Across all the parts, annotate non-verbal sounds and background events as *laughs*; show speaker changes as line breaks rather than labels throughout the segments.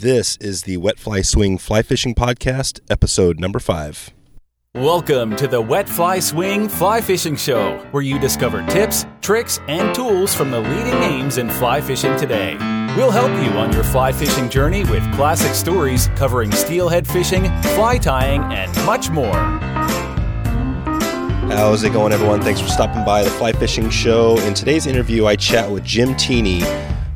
This is the Wet Fly Swing Fly Fishing Podcast, episode number five.
Welcome to the Wet Fly Swing Fly Fishing Show, where you discover tips, tricks, and tools from the leading names in fly fishing today. We'll help you on your fly fishing journey with classic stories covering steelhead fishing, fly tying, and much more.
How's it going, everyone? Thanks for stopping by the Fly Fishing Show. In today's interview, I chat with Jim Teeny,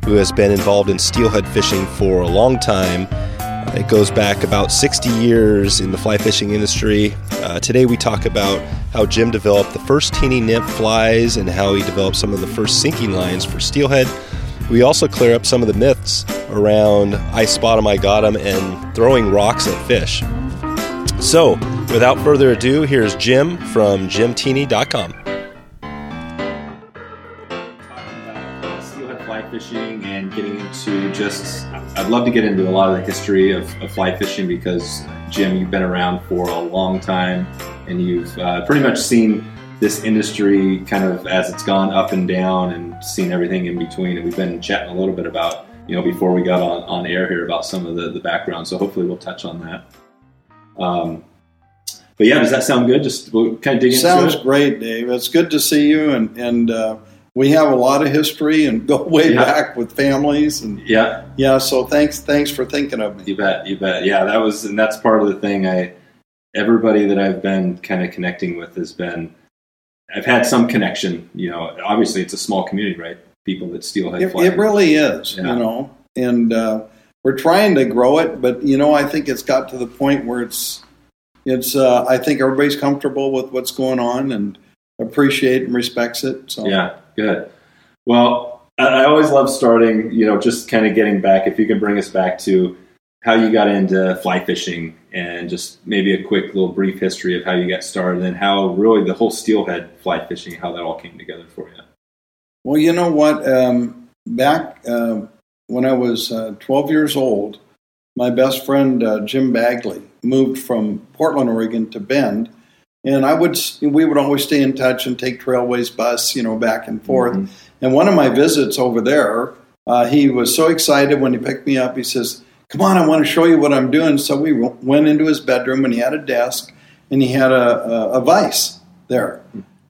who has been involved in steelhead fishing for a long time. Uh, It goes back about 60 years in the fly fishing industry. Uh, today, we talk about how Jim developed the first teeny nymph flies and how he developed some of the first sinking lines for steelhead. We also clear up some of the myths around I spot 'em, I got 'em, and throwing rocks at fish. So, without further ado, here's Jim from jimteeny.com.
just I'd love to get into a lot of the history of, of fly fishing because Jim you've been around for a long time and you've uh, pretty much seen this industry kind of as it's gone up and down and seen everything in between and we've been chatting a little bit about you know before we got on, on air here about some of the, the background so hopefully we'll touch on that um, but yeah does that sound good just we'll kind of dig into it.
Sounds great, Dave. It's good to see you, and and uh, we have a lot of history and go *laughs* way
Yeah.
back with families, and
yeah
yeah. So thanks, thanks for thinking of me.
You bet, you bet. Yeah, that was, and that's part of the thing. I, everybody that I've been kind of connecting with has been, I've had some connection. You know, obviously it's a small community, right? People that steelhead
It,
fly.
it really is,
Yeah.
you know, and uh, we're trying to grow it, but you know, I think it's got to the point where it's, it's. Uh, I think everybody's comfortable with what's going on and appreciate and respects it. So
Yeah, good. Well, I, always love starting. You know, just kind of getting back. If you can bring us back to how you got into fly fishing and just maybe a quick little brief history of how you got started and how really the whole steelhead fly fishing, how that all came together for you.
Well, you know what? Um, back uh, when I was uh, 12 years old, my best friend uh, Jim Bagley moved from Portland, Oregon, to Bend, and I would we would always stay in touch and take Trailways bus, you know, back and forth.
Mhm.
And one of my visits over there, uh, he was so excited when he picked me up. He says, "Come on, I want to show you what I'm doing." So we w- went into his bedroom, and he had a desk, and he had a, a, a vise there,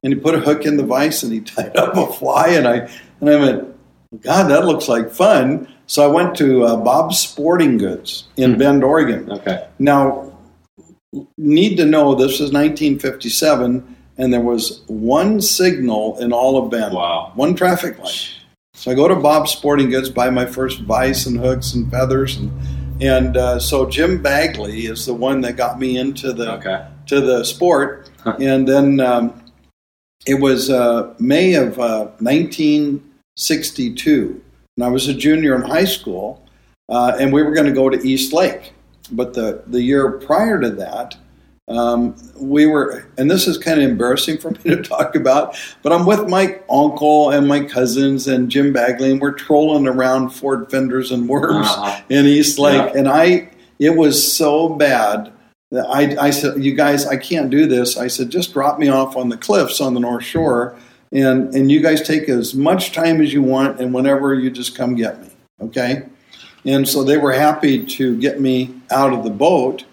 and he put a hook in the vice, and he *laughs* tied up a fly, and I and I went, "God, that looks like fun." So I went to uh, Bob's Sporting Goods in
Hmm.
Bend, Oregon.
Okay.
Now, need to know this was 1957, and there was one signal in all of Bend,
Wow.
one traffic light. So I go to Bob's Sporting Goods, buy my first vise and hooks and feathers, and and uh, so Jim Bagley is the one that got me into the
Okay.
to the sport, and then um, it was uh, May of uh, 1962, and I was a junior in high school, uh, and we were going to go to East Lake, but the the year prior to that. Um, we were, and this is kind of embarrassing for *laughs* me to talk about, but I'm with my uncle and my cousins and Jim Bagley, and we're trolling around Ford fenders and worms
Uh-huh.
in East Lake,
Yeah.
and I it was so bad that I, I said, "You guys, I can't do this." I said, "Just drop me off on the cliffs on the North Shore, and and you guys take as much time as you want, and whenever you just come get me, okay?" And so they were happy to get me out of the boat,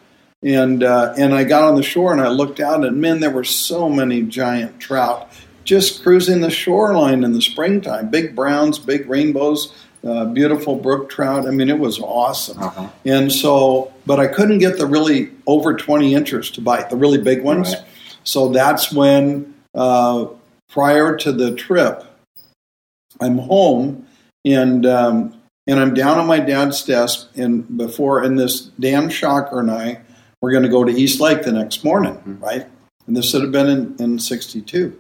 and uh, and I got on the shore and I looked out, and man, there were so many giant trout just cruising the shoreline in the springtime, big browns, big rainbows. Uh, beautiful brook trout. I mean, it was awesome.
Uh-huh.
And so, but I couldn't get the really over 20 inches to bite, the really big ones.
Right.
So that's when, uh, prior to the trip, I'm home and um, and I'm down on my dad's desk. And before, and this Dan Shocker and I were going to go to East Lake the next morning,
Mhm.
right? And this would have been in, in 62.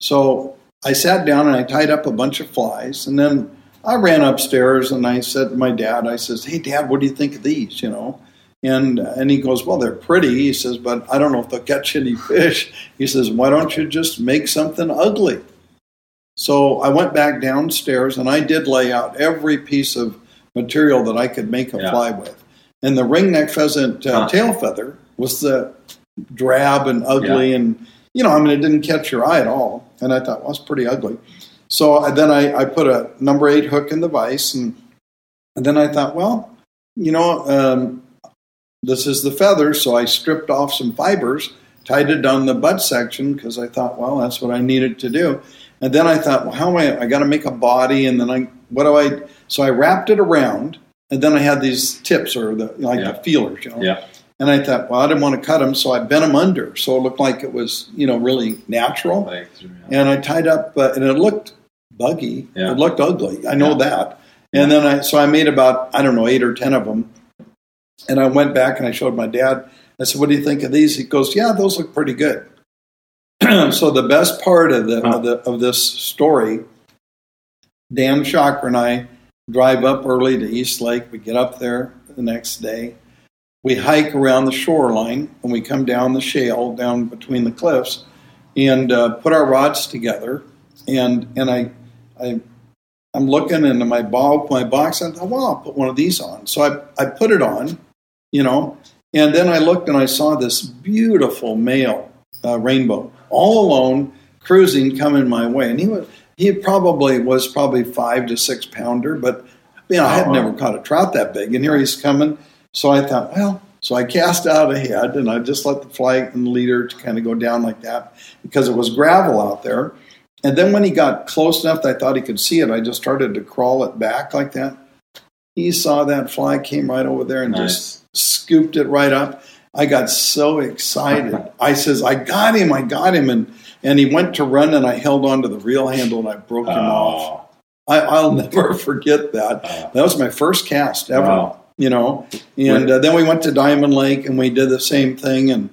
So I sat down and I tied up a bunch of flies. And then I ran upstairs and I said to my dad, I says, Hey, dad, what do you think of these? You know? And, and he goes, Well, they're pretty. He says, But I don't know if they'll catch any fish. He says, Why don't you just make something ugly? So I went back downstairs and I did lay out every piece of material that I could make a
Yeah.
fly with. And the ringneck pheasant uh,
Huh.
tail feather was the drab and ugly, and you know, I mean, it didn't catch your eye at all. And I thought, well, it's pretty ugly. So I- then I, I put a number eight hook in the vise, and, and then I thought, well, you know, um, this is the feather. So I stripped off some fibers, tied it down the butt section because I thought, well, that's what I needed to do. And then I thought, well, how am I? I got to make a body, and then I, what do I? So I wrapped it around, and then I had these tips or the like
Yeah.
the feelers, you know.
Yeah.
And I thought, well, I didn't want to cut them, so I bent them under, so it looked like it was, you know, really natural.
Like,
And I tied up, uh, and it looked buggy.
Yeah.
It looked ugly. I know that. And then I, so I made about, I don't know, eight or ten of them. And I went back and I showed my dad. I said, "What do you think of these?" He goes, "Yeah, those look pretty good." *clears throat* so the best part of the, of the of this story, Dan Shocker and I drive up early to East Lake. We get up there the next day. We hike around the shoreline and we come down the shale down between the cliffs and uh, put our rods together. And and I I I'm looking into my my box. I thought, well, I'll put one of these on. So I I put it on, you know, and then I looked and I saw this beautiful male uh, rainbow all alone cruising coming my way, and he was he probably was probably five to six pounder, but you know I had
Oh,
never caught a trout that big, and here he's coming. So I thought, well, so I cast out ahead, and I just let the flag and the leader kind of go down like that because it was gravel out there. And then when he got close enough that I thought he could see it, I just started to crawl it back like that. He saw that fly, came right over there and just scooped it right up. I got so excited. *laughs* I says, I got him, I got him. And, and he went to run and I held onto the reel handle and I broke him off.
Oh,
I, I'll *laughs* never forget that.
Oh.
That was my first cast ever,
Wow.
you know. And uh, then we went to Diamond Lake and we did the same thing. And,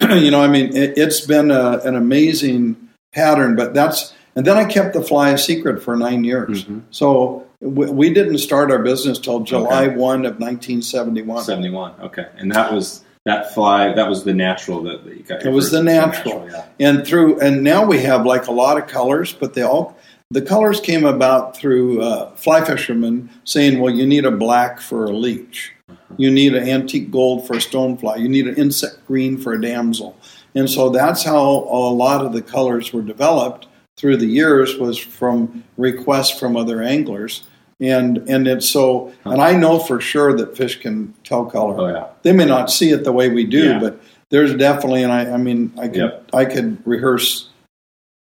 *clears throat* you know, I mean, it, it's been a, an amazing pattern, but that's, and then I kept the fly a secret for nine years.
Mhm.
So we, we didn't start our business till July
Okay.
1 of 1971.
71. Okay. And that was that fly, that was the natural that, that you got.
It was the natural.
yeah.
and through and now we have like a lot of colors but they all the colors came about through uh, fly fishermen saying well you need a black for a leech you need an antique gold for a stonefly you need an insect green for a damsel and so that's how a lot of the colors were developed through the years was from requests from other anglers and and it's so and i know for sure that fish can tell color
Oh, yeah.
they may not see it the way we do,
Yeah.
but there's definitely, and I, I mean, I could,
Yep.
I could rehearse,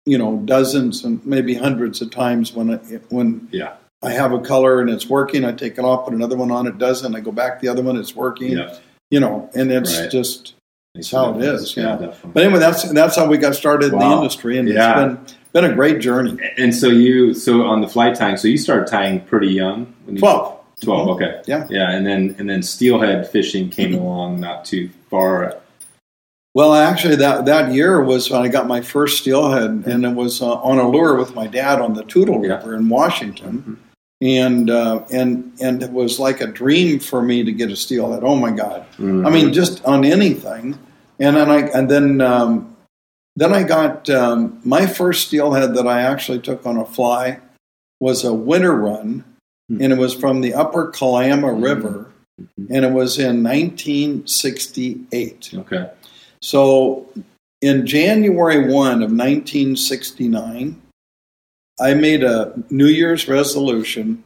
you know, dozens and maybe hundreds of times when it, when
Yeah.
I have a color and it's working, I take it off, put another one on, it doesn't. I go back the other one, it's working.
Yeah.
You know, and it's
Right.
just it's how it is. Yeah.
definitely.
But anyway, that's that's how we got started in the industry, and
Yeah.
it's been been a great journey.
And so you, so on the fly tying, so you started tying pretty young. When you,
Twelve.
12, okay.
Yeah.
Yeah. And then, and then steelhead fishing came along not too far.
Well, actually, that that year was when I got my first steelhead, and it was uh, on a lure with my dad on the Toutle
Yeah.
River in Washington, and uh, and and it was like a dream for me to get a steelhead. Oh my God! I mean, just on anything, and then I and then um, then I got um, my first steelhead that I actually took on a fly was a winter run,
Hmm.
and it was from the Upper Kalama
Mhm.
River, and it was in 1968.
Okay.
So in January 1 of 1969, I made a New Year's resolution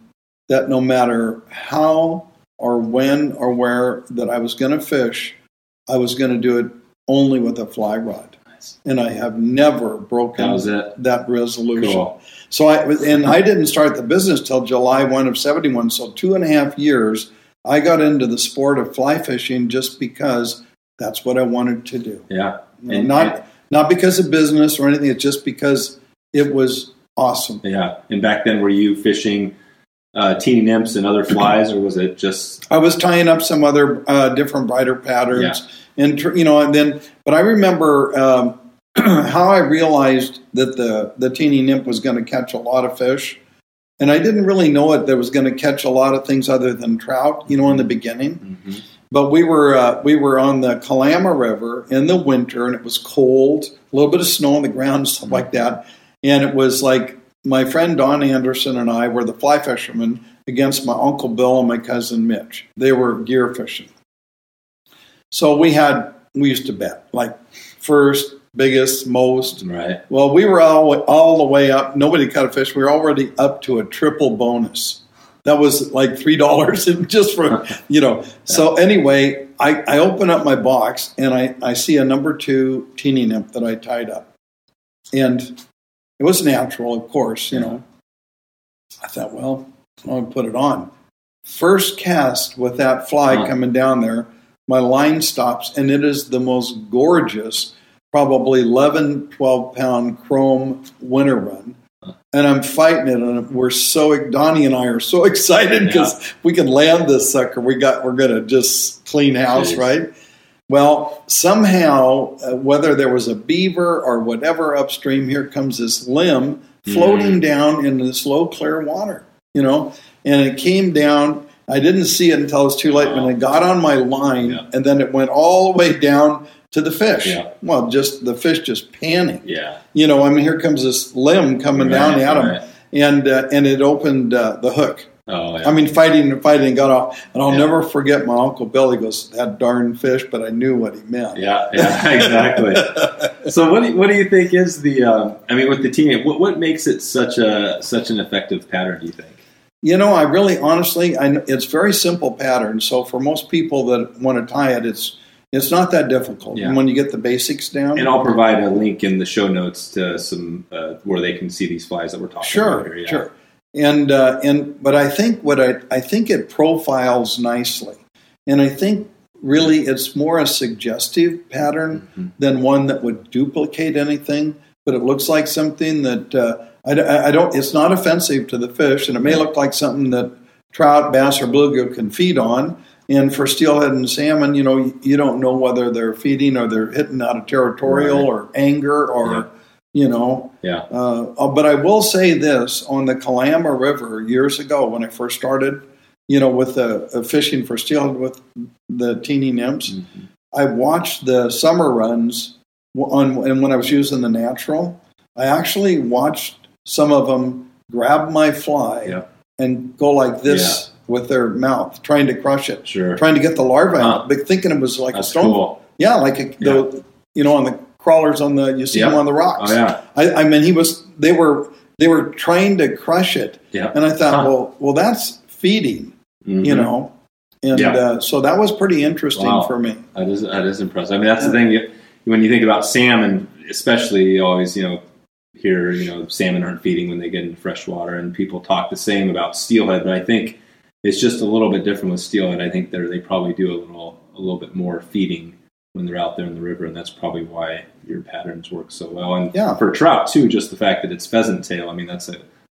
that no matter how or when or where that I was going to fish, I was going to do it only with a fly rod. And I have never broken
That
that resolution.
Cool.
So I and I didn't start the business till July one of seventy one. So two and a half years, I got into the sport of fly fishing just because that's what I wanted to do.
Yeah.
You know,
And-
not not because of business or anything. It's just because it was awesome.
Yeah. And back then, were you fishing uh, teeny nymphs and other flies, or was it just?
I was tying up some other uh, different brighter patterns, and tr- you know, and then. But I remember um, *clears throat* how I realized that the the teeny nymph was going to catch a lot of fish, and I didn't really know it. That was going to catch a lot of things other than trout. You know, in the beginning.
Mhm.
But we were uh, we were on the Kalama River in the winter, and it was cold, a little bit of snow on the ground, stuff like that. And it was like my friend Don Anderson and I were the fly fishermen against my uncle Bill and my cousin Mitch. They were gear fishing. So we had we used to bet like first, biggest, most.
Right.
Well, we were all all the way up. Nobody caught a fish. We were already up to a triple bonus that was like three dollars *laughs* just for you know. So anyway, I, I open up my box and I, I see a number two teeny nymph that I tied up, and it was natural, of course. You know, I thought, well, I'll put it on. First cast with that fly
Huh.
coming down there, my line stops, and it is the most gorgeous, probably 11, 12 pound chrome winter run. And I'm fighting it, and we're so Donnie and I are so *laughs* excited because we can land this sucker. We got we're gonna just clean house,
Jeez.
right? Well, somehow, uh, whether there was a beaver or whatever upstream, here comes this limb floating down in this low, clear water, you know, and it came down. I didn't see it until it was too late when it got on my line,
Yeah.
and then it went all the way down to the fish.
Yeah.
Well, just the fish just panning.
Yeah.
You know, I mean, here comes this limb coming down
Right,
at him, and uh, and it opened uh, the hook.
Oh, yeah.
I mean, fighting and fighting got off. And I'll
Yeah.
never forget my uncle Bill. He goes, "That darn fish," but I knew what he meant.
Yeah, yeah, *laughs* exactly. *laughs* so, what do you, what do you think is the? Um, I mean, with the teeny, what what makes it such a such an effective pattern? Do you think?
You know, I really, honestly, I, it's very simple pattern. So for most people that want to tie it, it's it's not that difficult.
Yeah.
And when you get the basics down,
And I'll provide a link in the show notes to some uh, where they can see these flies that we're talking
sure,
about here. Yeah.
sure. And uh, and but I think what I I think it profiles nicely, and I think really it's more a suggestive pattern
Mhm.
than one that would duplicate anything. But it looks like something that uh, I, I- I don't. It's not offensive to the fish, and it may look like something that trout, bass, or bluegill can feed on. And for steelhead and salmon, you know, you don't know whether they're feeding or they're hitting out of territorial
Right.
or anger or,
Yeah.
You know.
Yeah.
Uh, uh, but I will say this on the Kalama River years ago when I first started, you know, with the uh, fishing for steelhead with the teeny nymphs,
Mhm.
I watched the summer runs on, and when I was using the natural, I actually watched some of them grab my fly
Yeah.
and go like this with their mouth, trying to crush it,
Sure.
trying to get the larvae
Huh.
out, but thinking it was like
That's
a stone.
cool.
Yeah, like a, the you know on the crawlers on the you see
Yeah.
them on the rocks.
Oh yeah.
I, I mean, he was. They were. They were trying to crush it,
Yeah.
and I thought,
Huh.
well, well, that's feeding,
Mhm.
you know, and
Yeah.
uh, so that was pretty interesting
Wow.
for me.
That is that is impressive. I mean, that's the thing. You, when you think about salmon, especially, you always you know hear you know salmon aren't feeding when they get into fresh water, and people talk the same about steelhead. But I think it's just a little bit different with steelhead. I think they they probably do a little a little bit more feeding when they're out there in the river, and that's probably why your patterns work so well. And
Yeah.
for trout too, just the fact that it's pheasant tail. I mean, that's a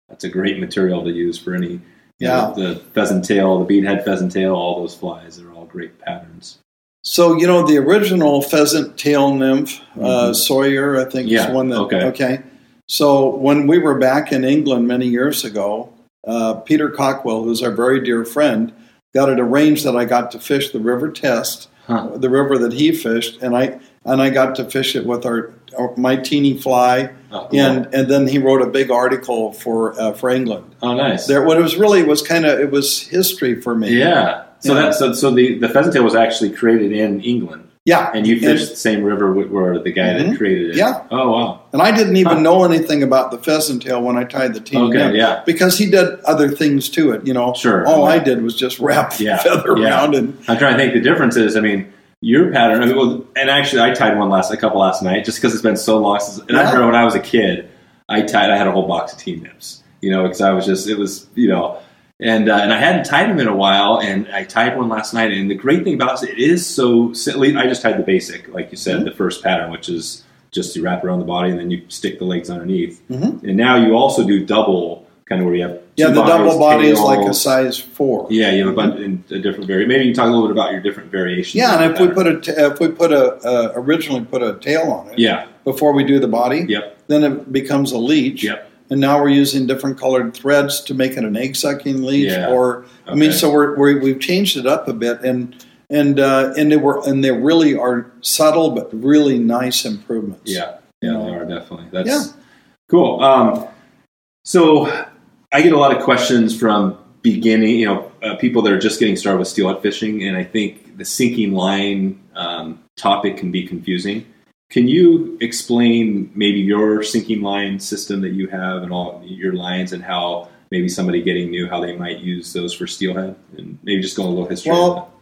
that's a great material to use for any. you know, the pheasant tail, the beadhead pheasant tail, all those flies, they're all great patterns.
So you know the original pheasant tail nymph, uh,
Mhm.
Sawyer, I think
Yeah,
is one that.
okay.
So when we were back in England many years ago, uh, Peter Cockwill, who's our very dear friend, got it arranged that I got to fish the River Test,
Huh.
the river that he fished, and I and I got to fish it with our, our my teeny fly,
Oh, cool.
and and then he wrote a big article for uh, for England.
oh, nice.
There, what it was really was kind of it was history for me.
yeah. So
Yeah.
that so, so the the pheasant tail was actually created in England,
yeah,
and you fished the same river wh- where the guy
Mhm.
that created it.
Yeah.
Oh wow.
And I didn't even
Huh.
know anything about the pheasant tail when I tied the teeny.
Okay,
nymph,
yeah.
because he did other things to it. You know,
Sure.
All I did was just wrap the
Yeah,
feather
yeah.
around and
I'm trying to think. The difference is, I mean, your pattern. I mean, well, and actually, I tied one last a couple last night just because it's been so long since. And I remember when I was a kid, I tied. I had a whole box of teeny nymphs. You know, because I was just it was you know. And, uh, and I hadn't tied them in a while, and I tied one last night. And the great thing about it, it is so silly. I just tied the basic, like you said,
Mm-hmm.
the first pattern, which is just you wrap around the body and then you stick the legs underneath.
Mhm.
And now you also do double, kind of where you have
yeah, the double body is like a size four.
Yeah, you have a bunch in a different variation. Maybe you can talk a little bit about your different variations.
Yeah, and if we
pattern.
put a t- if we put a uh, originally put a tail on it,
yeah,
before we do the body,
yep,
then it becomes a leech.
yep,
And now we're using different colored threads to make it an egg sucking leech,
Yeah.
or I mean, so we're, we're we've changed it up a bit, and and uh, and they were and they really are subtle but really nice improvements.
yeah, yeah. They are definitely. That's
Yeah.
cool. Um, so I get a lot of questions from beginning, you know, uh, people that are just getting started with steelhead fishing, and I think the sinking line um, topic can be confusing. Can you explain maybe your sinking line system that you have and all your lines and how maybe somebody getting new how they might use those for steelhead, and maybe just going a little history.
Well,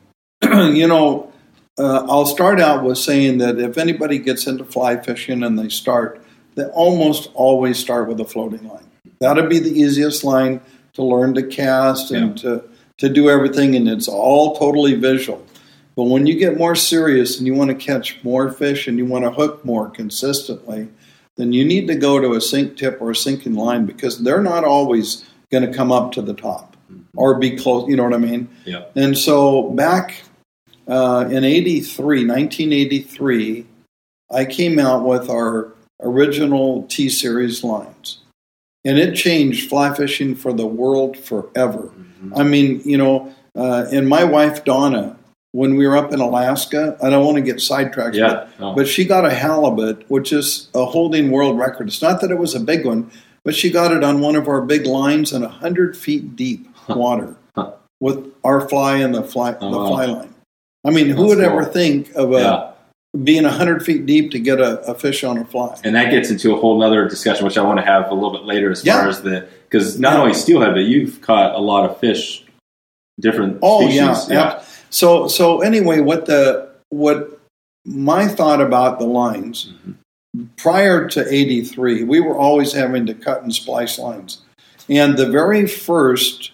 *clears throat* you know, uh, I'll start out with saying that if anybody gets into fly fishing and they start, they almost always start with a floating line. That'd be the easiest line to learn to cast and
Yeah.
to, to do everything, and it's all totally visual. But when you get more serious and you want to catch more fish and you want to hook more consistently, then you need to go to a sink tip or a sinking line because they're not always going to come up to the top or be close. You know what I mean?
yeah,
And so back uh, in 83, 1983, I came out with our original T Series lines. And it changed fly fishing for the world forever. I mean, you know, uh, and my wife Donna, when we were up in Alaska, I don't want to get sidetracked,
yeah,
but,
no.
but she got a halibut, which is a holding world record. It's not that it was a big one, but she got it on one of our big lines in 100 feet deep water with our fly and the fly,
Oh,
the fly line. I mean, who would ever think of a,
yeah.
being 100 feet deep to get a, a fish on a fly?
and that gets into a whole other discussion, which I want to have a little bit later, as
Yeah.
far as the because not only steelhead, but you've caught a lot of fish, different
Oh
species.
yeah, yeah. So so anyway, what the what my thought about the lines prior to '83, we were always having to cut and splice lines, and the very first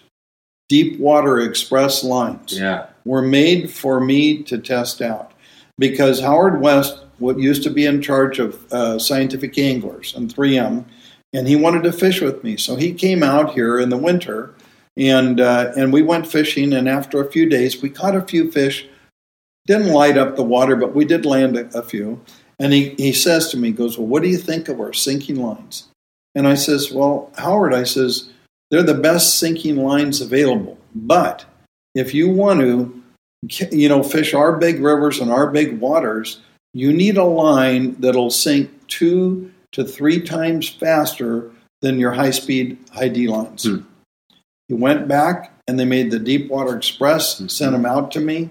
deep water express lines
yeah,
were made for me to test out. Because Howard West, what used to be in charge of uh, scientific anglers and 3M, and he wanted to fish with me. So he came out here in the winter, and uh, and we went fishing. And after a few days, we caught a few fish. Didn't light up the water, but we did land a, a few. And he, he says to me, he goes, Well, what do you think of our sinking lines? And I says, Well, Howard, I says, they're the best sinking lines available. But if you want to, you know, fish our big rivers and our big waters, you need a line that'll sink two to three times faster than your high speed high D lines.
Hmm.
He went back and they made the Deepwater Express and sent them out to me.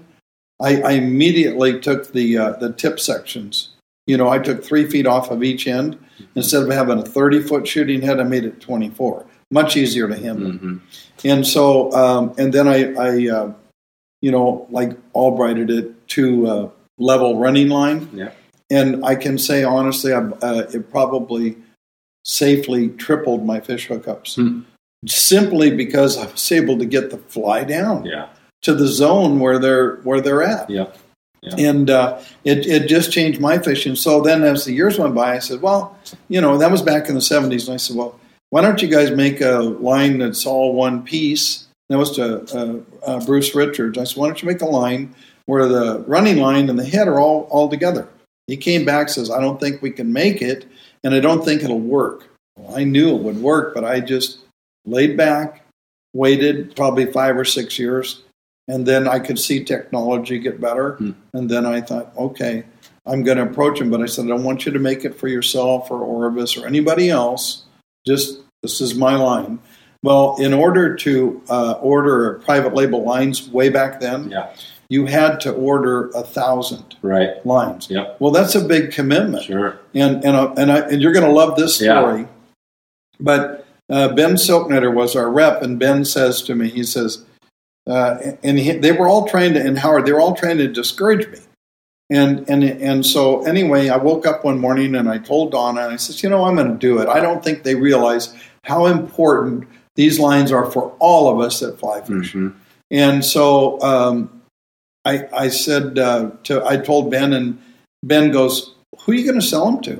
I, I immediately took the uh, the tip sections. You know, I took three feet off of each end. Instead of having a 30 foot shooting head, I made it 24. Much easier to handle.
hmm
And so, um, and then I, I uh, you know, like Albrighted it to uh, level running line.
yeah,
And I can say honestly, I, uh, it probably safely tripled my fish hookups
Hmm.
Simply because I was able to get the fly down
yeah,
to the zone where they're where they're at.
yeah,
And uh, it, it just changed my fishing. So then, as the years went by, I said, well, you know, that was back in the 70s. And I said, well, why don't you guys make a line that's all one piece? That was to uh, uh, Bruce Richards. I said, why don't you make a line where the running line and the head are all, all together? He came back says, I don't think we can make it, and I don't think it'll work. Well, I knew it would work, but I just laid back, waited probably five or six years, and then I could see technology get better.
Hmm.
And then I thought, okay, I'm going to approach him, but I said, I don't want you to make it for yourself or Orvis or anybody else. Just this is my line. Well, in order to uh, order private label lines way back then,
yeah,
you had to order a thousand
right,
lines.
yep,
Well, that's a big commitment
sure,
and and uh, and, I, and you're going to love this
Yeah.
story. But uh, Ben Silknetter was our rep, and Ben says to me, he says, uh, and he, they were all trying to, and Howard, they were all trying to discourage me. And and and so anyway, I woke up one morning and I told Donna, and I said, you know, I'm going to do it. I don't think they realize how important these lines are for all of us that fly fish.
hmm
And so um, I, I said uh, to, I told Ben, and Ben goes, "Who are you going to sell them to?"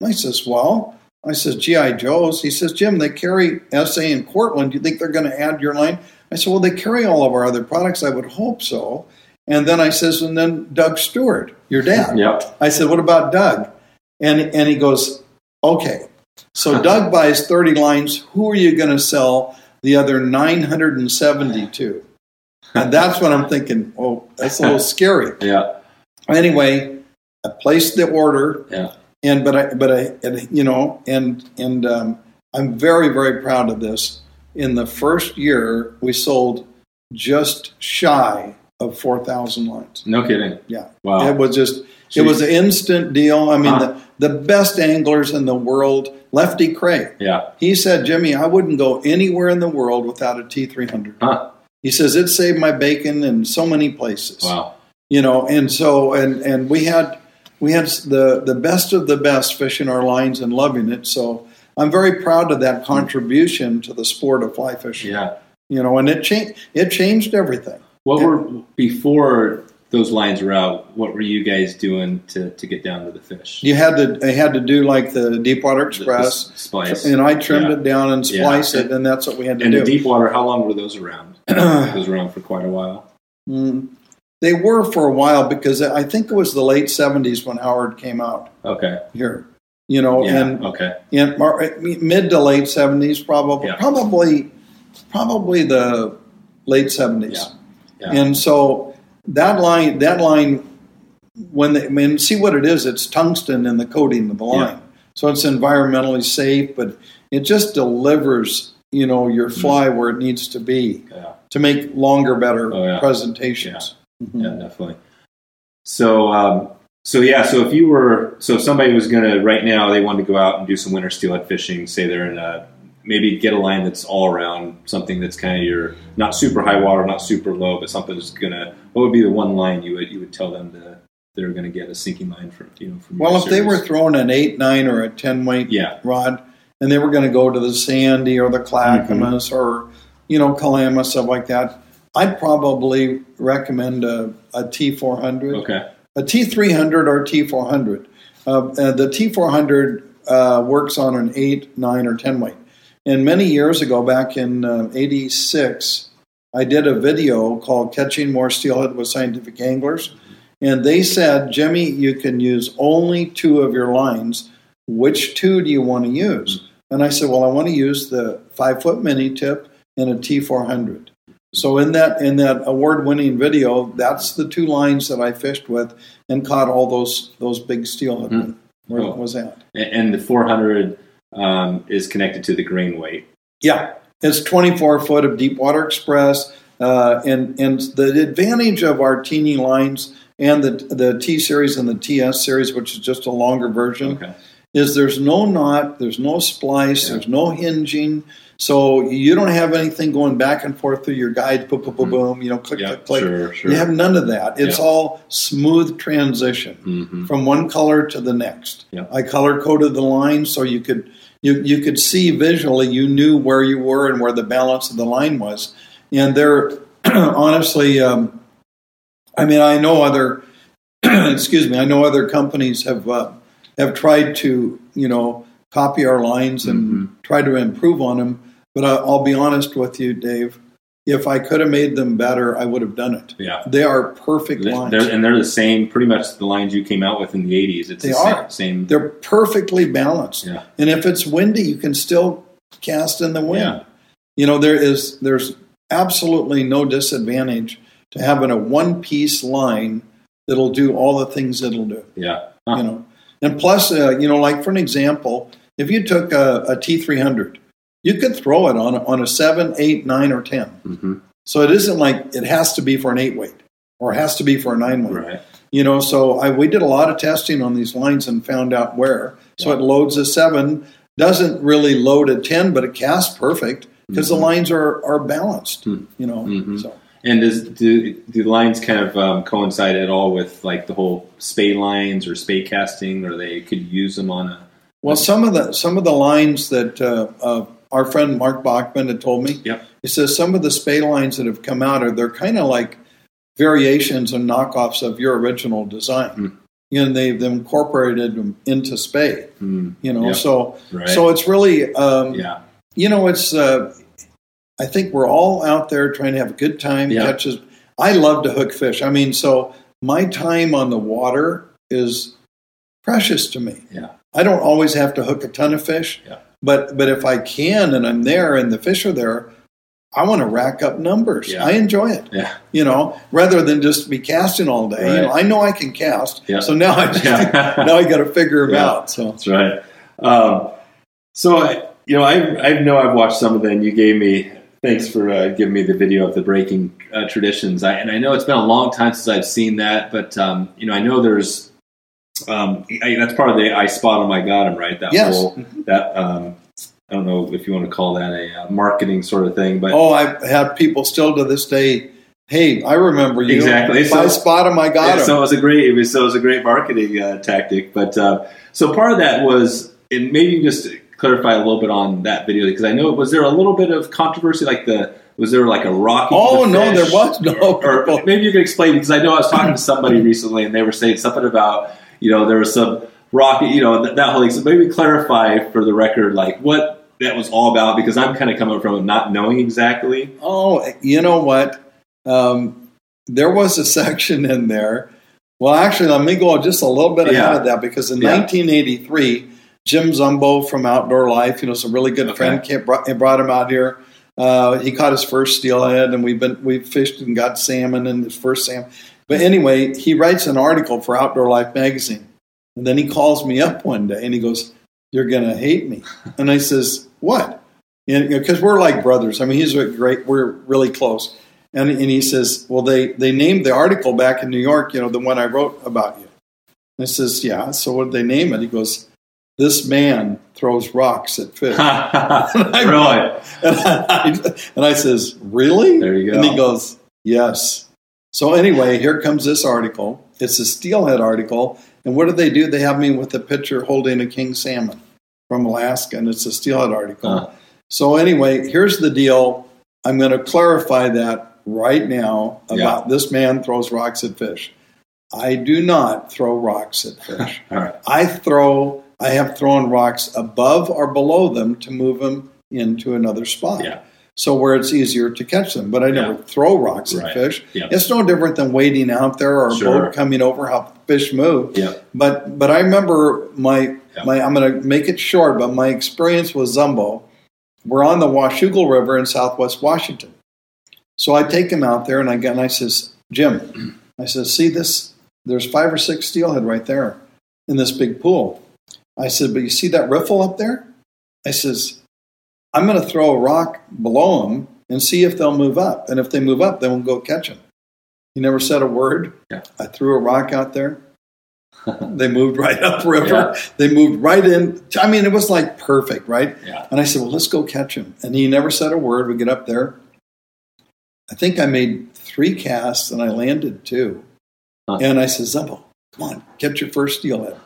And I says, "Well, I says GI Joes." He says, "Jim, they carry SA in Cortland. Do you think they're going to add your line?" I said, "Well, they carry all of our other products. I would hope so." And then I says, "And then Doug Stewart, your dad."
yep,
I said, "What about Doug?" And and he goes, "Okay." So *laughs* Doug buys 30 lines. Who are you going to sell the other 972? And that's when I'm thinking, oh, that's a little scary. *laughs*
yeah,
Anyway, I placed the order,
yeah,
and but I but I and, you know and and um, I'm very very proud of this. In the first year, we sold just shy of 4,000 lines.
no kidding,
Yeah.
wow,
It was just
So
it was an instant deal. I mean,
Huh.
the, the best anglers in the world, Lefty Kreh.
Yeah.
He said, Jimmy, I wouldn't go anywhere in the world without a T300.
Huh.
He says it saved my bacon in so many places.
Wow.
You know, and so and and we had we had the the best of the best fishing our lines and loving it. So I'm very proud of that contribution to the sport of fly fishing.
Yeah.
You know, and it changed it changed everything.
What
Yeah.
were before those lines were out? What were you guys doing to, to get down to the fish?
You had to I had to do like the Deepwater
The- the
Express,
splice.
and I trimmed
Yeah.
it down and
Yeah.
spliced it, and that's what we had to
And
do.
the deep water, how long were those around? *clears throat* those were around for quite a while.
Mm. They were for a while because I think it was the late '70s when Howard came out
Okay.
here. You know,
Yeah.
and
okay.
in mar- mid to late '70s, probably,
Yeah.
probably, probably the late '70s.
Yeah.
And so that line, that line, when they I mean, see what it is, it's tungsten in the coating of the line, so it's environmentally safe, but it just delivers, you know, your
Mm.
fly where it needs to be to make longer, better
Oh, yeah.
presentations. Mhm.
Yeah, definitely. So, um, so yeah, so if you were, so if somebody was going to right now, they wanted to go out and do some winter steelhead fishing. Say they're in a maybe get a line that's all around something that's kind of your not super high water, not super low, but something that's gonna. What would be the one line you would you would tell them to they're going to get a sinking line from you know from?
Well, if they were throwing an eight, nine, or a ten weight
yeah,
rod, and they were going to go to the Sandy or the Clackamas or you know Kalama stuff like that, I'd probably recommend a, a T400,
okay,
a T300 or T400. Uh, uh, the T400 uh, works on an eight, nine, or ten weight. And many years ago, back in uh, '86, I did a video called "Catching More Steelhead with Scientific Anglers." And they said, Jimmy, you can use only two of your lines. Which two do you want to use? And I said, Well, I want to use the five foot mini tip and a T400. So in that in that award winning video, that's the two lines that I fished with and caught all those those big steelhead
Hmm.
with. Where it was at.
and, the 400 um, is connected to the grain weight.
Yeah, it's 24 foot of Deepwater Express, uh, and and the advantage of our teeny lines and the the T series and the TS series, which is just a longer version,
Okay,
is there's no knot, there's no splice,
Yeah.
there's no hinging, so you don't have anything going back and forth through your guide, boom, boom, boom, boom, you know, click,
yeah,
click, click.
sure, sure.
You have none of that. It's
Yeah.
all smooth transition
hmm
from one color to the next. I color coded the line so you could you you could see visually. You knew where you were and where the balance of the line was. And they're *clears throat* honestly, um, I mean, I know other *clears throat* excuse me, I know other companies have uh, have tried to you know copy our lines and mm-hmm. try to improve on them. But I, I'll be honest with you, Dave. If I could have made them better, I would have done it.
Yeah.
They are perfect
They're,
lines.
and they're the same, pretty much the lines you came out with in the 80s. It's
They
the same,
are.
same
They're perfectly balanced.
Yeah.
And if it's windy, you can still cast in the wind.
Yeah.
You know, there is there's absolutely no disadvantage to having a one piece line that'll do all the things it'll do.
yeah. Huh.
You know, and plus, uh, you know, like for an example, if you took a a T300, you could throw it on a, on a seven, eight, nine, or ten.
hmm
So it isn't like it has to be for an eight weight or it has to be for a nine weight.
Right.
You know, so I, we did a lot of testing on these lines and found out where. So
Yeah.
it loads a seven, doesn't really load a ten, but it casts perfect because the lines are are balanced.
Mhm.
You know,
Mhm.
so
And does do do the lines kind of um, coincide at all with like the whole spey lines or spey casting, or they could use them on a
well, some of the some of the lines that uh, uh, our friend Mark Bachmann had told me.
Yep.
He says some of the spey lines that have come out are they're kind of like variations and knockoffs of your original design.
Hmm.
You know, they've incorporated them into spey.
Mm,
You know,
Yep.
so
right.
so it's really um,
yeah,
you know, it's. Uh, I think we're all out there trying to have a good time.
Yeah.
Catches. I love to hook fish. I mean, so my time on the water is precious to me.
yeah,
I don't always have to hook a ton of fish,
Yeah.
but but if I can and I'm there and the fish are there, I want to rack up numbers.
Yeah.
I enjoy it.
yeah,
You know, rather than just be casting all day. You know, I know I can cast,
Yeah.
so now I just, *laughs* now I got to figure them out. So
that's right. Um, so I, you know, I I know I've watched some of them. You gave me thanks for uh, giving me the video of the breaking uh, traditions. I, and I know it's been a long time since I've seen that, but um, you know, I know there's um, I, that's part of the I spot him, I got him right. That
Yes.
whole that um, I don't know if you want to call that a uh, marketing sort of thing, but
Oh, I have people still to this day. Hey, I remember you.
Exactly.
If
So-
I spot him, I got
Yeah,
him.
so it was a great it was so it was a great marketing uh, tactic. But uh, so part of that was and maybe just clarify a little bit on that video because I know was there a little bit of controversy like the was there like a rocky?
oh no, there was no.
or maybe you could explain because I know I was talking to somebody *laughs* recently and they were saying something about you know there was some rocky you know that, that whole thing. So maybe clarify for the record like what that was all about because I'm kind of coming from not knowing exactly.
Oh, you know what? Um, there was a *laughs* section in there. Well, actually, let me go just a little bit ahead of that because in
Yeah.
1983, Jim Zumbo from Outdoor Life, you know, some really good
Okay.
friend, came, brought, he brought him out here. Uh, he caught his first steelhead, and we've been we've fished and got salmon and his first salmon. But anyway, he writes an article for Outdoor Life magazine, and then he calls me up one day and he goes, "You're gonna hate me," *laughs* and I says, "What?" Because we're like brothers. I mean, he's a great. We're really close. And, and he says, "Well, they they named the article back in New York. You know, the one I wrote about you." I says, "Yeah." So what did they name it? He goes, "This man throws rocks at fish."
really?
and, I, and I says, "Really?"
There you go.
And he goes, "Yes." So anyway, here comes this article. It's a steelhead article, and what do they do? They have me with a picture holding a king salmon from Alaska, and it's a steelhead article.
Huh.
So anyway, here's the deal. I'm going to clarify that right now about this man throws rocks at fish. I do not throw rocks at fish. *laughs*
Right.
I throw. I have thrown rocks above or below them to move them into another spot.
Yeah.
So where it's easier to catch them, but I never
Yeah.
throw rocks at
Right.
fish.
Yeah.
It's no different than waiting out there or a
Sure.
boat coming over how fish move.
Yeah.
But but I remember my my I'm going to make it short, but my experience with Zumbo. We're on the Washougal River in Southwest Washington, so I take him out there and I get and I says, Jim, I says, see this? There's five or six steelhead right there in this big pool. I said, but you see that riffle up there? I says, I'm going to throw a rock below them and see if they'll move up, and if they move up, then we'll go catch them. He never said a word.
Yeah.
I threw a rock out there. *laughs* they moved right up river.
Yeah.
They moved right in. I mean, it was like perfect, right?
Yeah.
And I said, well, let's go catch him. And he never said a word. We get up there. I think I made three casts and I landed two.
Huh.
And I said, Zumbo, come on, get your first steelhead.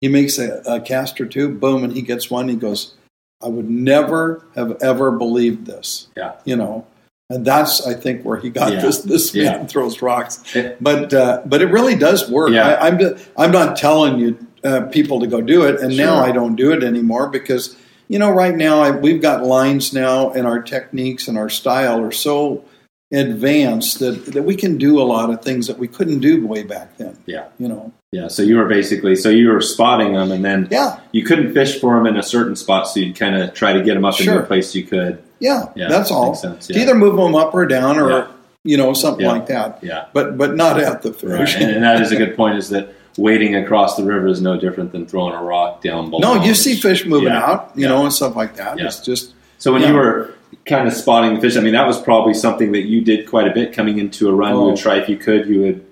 He makes a, a cast or two, boom, and he gets one. He goes, I would never have ever believed this.
Yeah.
You know, and that's I think where he got
Yeah.
this. This man
Yeah.
throws rocks, but uh, but it really does work.
Yeah.
I, I'm I'm not telling you uh, people to go do it, and now I don't do it anymore because you know right now I, we've got lines now, and our techniques and our style are so advanced that, that we can do a lot of things that we couldn't do way back then.
Yeah.
You know,
Yeah. So you were basically so you were spotting them, and then
yeah,
you couldn't fish for them in a certain spot, so you'd kind of try to get them up
Sure.
into a place you could.
yeah,
Yeah,
that's all.
sense, yeah.
Either move them up or down, or
Yeah.
you know something like that.
Yeah.
But but not at the fish.
Right. And, and that is a good point. Is that wading across the river is no different than throwing a rock down below.
No, you see fish moving out, you know, and stuff like that. It's just
So when you were kind of spotting the fish, I mean, that was probably something that you did quite a bit coming into a run. You
Oh.
would try if you could. You would.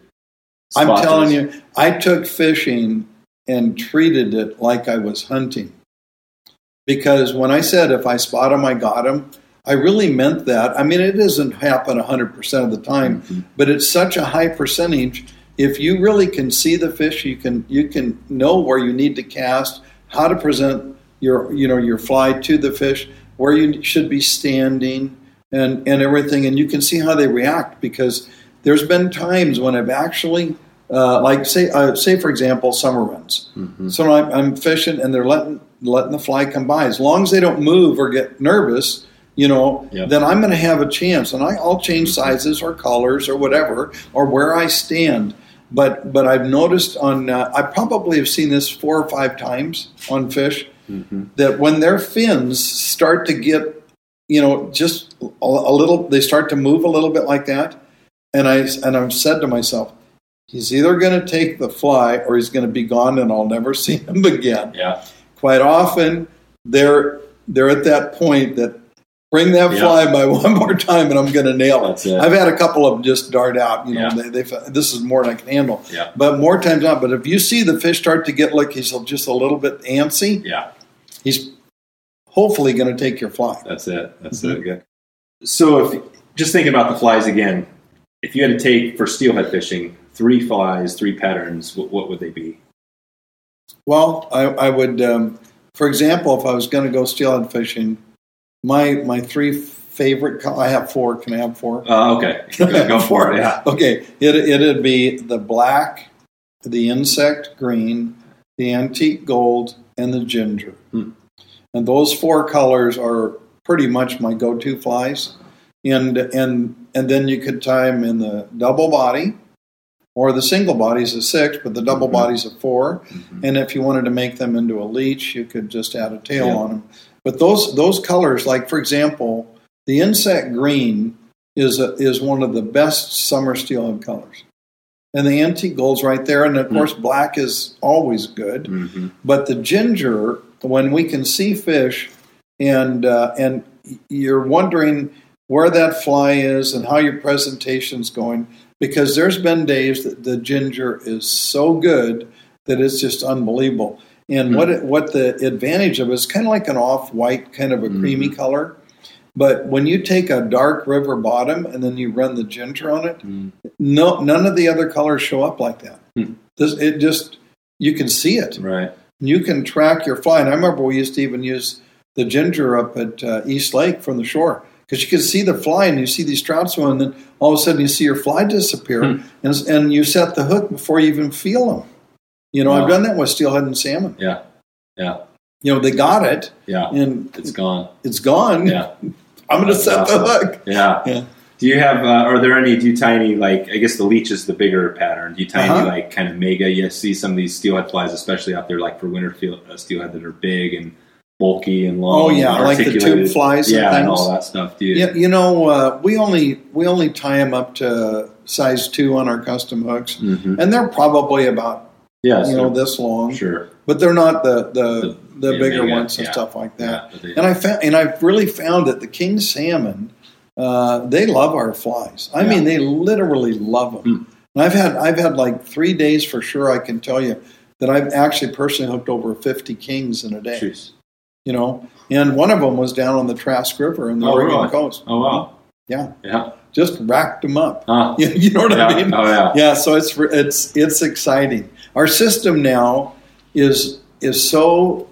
I'm telling you, I took fishing and treated it like I was hunting. Because when I said if I spot them, I got them, I really meant that. I mean, it doesn't happen 100% of the time,
Mhm.
but it's such a high percentage. If you really can see the fish, you can you can know where you need to cast, how to present your you know your fly to the fish, where you should be standing, and and everything, and you can see how they react. Because there's been times when I've actually uh, like say uh, say for example summer runs.
Mhm.
So I'm, I'm fishing and they're letting letting the fly come by. As long as they don't move or get nervous, you know,
Yep.
then I'm going to have a chance. And I, I'll change sizes or colors or whatever or where I stand. But but I've noticed on uh, I probably have seen this four or five times on fish
Mhm.
that when their fins start to get you know just a, a little they start to move a little bit like that and i and i've said to myself he's either going to take the fly or he's going to be gone and i'll never *laughs* see him again
Yeah.
quite often they're they're at that point that Bring that
Yeah.
fly by *laughs* one more time, and I'm going to nail it.
It.
I've had a couple of them just dart out. You know,
Yeah.
they, they this is more than I can handle.
Yeah.
But more times not. But if you see the fish start to get like he's just a little bit antsy,
Yeah.
he's hopefully going to take your fly.
That's it. That's
Mm-hmm.
it. Good. So, if just thinking about the flies again, if you had to take for steelhead fishing three flies, three patterns, what, what would they be?
Well, I, I would, um, for example, if I was going to go steelhead fishing, my my three favorite. I have four. Can I have four?
Uh, okay, *laughs* go, for it. Yeah. *laughs*
Okay, it it'd be the black, the insect green, the antique gold, and the ginger.
Hmm.
And those four colors are pretty much my go-to flies. And and and then you could tie them in the double body, or the single body's a six, but the double
Mhm.
body's a 4
Mhm.
And if you wanted to make them into a leech, you could just add a tail
Yeah.
on them. But those those colors, like for example, the insect green is a, is one of the best summer steelhead colors, and the antique gold's right there. And of
Hmm.
course, black is always good.
Mhm.
But the ginger, when we can see fish, and uh, and you're wondering where that fly is and how your presentation's going, because there's been days that the ginger is so good that it's just unbelievable. And
Hmm.
what it, what the advantage of it is kind of like an off white, kind of a creamy
Mhm.
color. But when you take a dark river bottom and then you run the ginger on it,
Mm.
no, none of the other colors show up like that.
Hmm.
This, it just you can see it
Right.
you can track your fly. And I remember we used to even use the ginger up at uh, East Lake from the shore because you can see the fly and you see these trout swimming, and then all of a sudden you see your fly disappear,
Hmm.
and, and you set the hook before you even feel them. You know,
Wow.
I've done that with steelhead and salmon.
Yeah. Yeah.
You know, they got it
Yeah.
and
It's gone.
it's gone.
Yeah. *laughs*
I'm going to set
awesome.
the hook.
Yeah.
Yeah.
Do you have? Uh, are there any? Do you tie any? Like, I guess the leech is the bigger pattern. Do you tie
Uh-huh.
any like kind of mega? You see some of these steelhead flies, especially out there, like for winter field, uh, steelhead that are big and bulky and long.
Oh yeah, like the tube flies
Yeah,
and
and all that stuff. Do you?
Yeah, you know, uh, we only we only tie them up to size two on our custom hooks,
hmm
and they're probably about
Yeah.
you know this long.
sure.
but they're not the the, the
yeah,
bigger
mega,
ones and
yeah.
stuff like that.
Yeah,
And I found, and I've really found that the king salmon, uh, they love our flies. I mean, they literally love them.
Hmm.
And I've had I've had like three days for sure. I can tell you that I've actually personally hooked over fifty kings in a day.
Jeez.
You know, and one of them was down on the Trask River in the
Oh,
Oregon
really?
coast.
Oh wow.
Yeah,
Yeah.
just racked them up.
Huh.
You, *laughs* you know what
yeah.
I mean?
Oh yeah.
yeah so it's it's it's exciting our system now is is so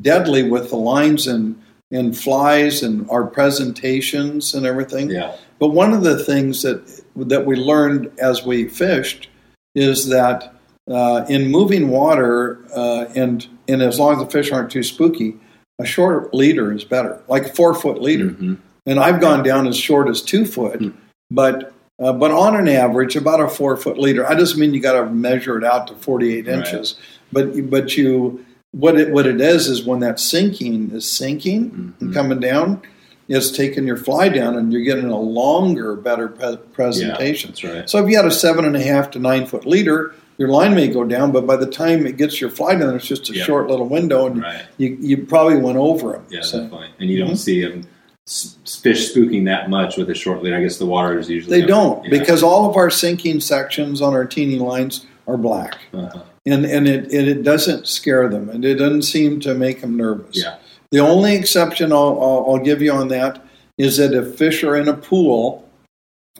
deadly with the lines and and flies and our presentations and everything
Yeah.
but one of the things that that we learned as we fished is that uh, in moving water uh, and and as long as the fish aren't too spooky a short leader is better like a four foot leader
Mhm.
and I've gone down as short as two foot,
Hmm.
but uh, but on an average, about a four foot leader. I doesn't mean you got to measure it out to forty eight
Right.
inches, but but you what it what it is is when that sinking is sinking and
Mhm.
coming down, it's taking your fly down, and you're getting a longer, better pre- presentation.
That's right.
So if you had a seven and a half to nine foot leader, your line may go down, but by the time it gets your fly down, it's just a short little window, and
Right.
you, you probably went over them.
Yeah,
So-
definitely. And you don't
Mhm.
see them fish spooking that much with a short lead. I guess the water is usually
They don't
Yeah.
because all of our sinking sections on our teeny lines are black,
Uh-huh.
and and it and it doesn't scare them, and it doesn't seem to make them nervous.
Yeah.
The only exception I'll, I'll, I'll give you on that is that if fish are in a pool,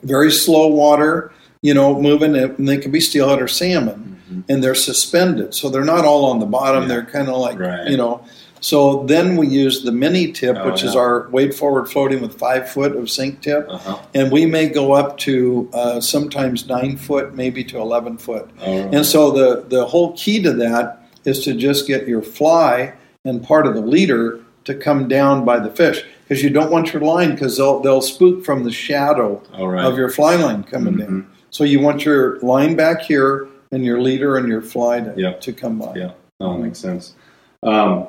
very slow water, you know, moving, and they can be steelhead or salmon,
Mhm.
and they're suspended, so they're not all on the bottom.
Yeah.
They're kind of like
Right.
you know. So then we use the mini tip,
Oh,
which is our weight forward floating with five foot of sink tip
Uh-huh.
and we may go up to uh, sometimes nine foot, maybe to eleven foot.
Right.
And so the the whole key to that is to just get your fly and part of the leader to come down by the fish because you don't want your line because they'll they'll spook from the shadow
All right.
of your fly line coming down. So you want your line back here and your leader and your fly to, to come by.
Yeah. Oh, makes sense. Um,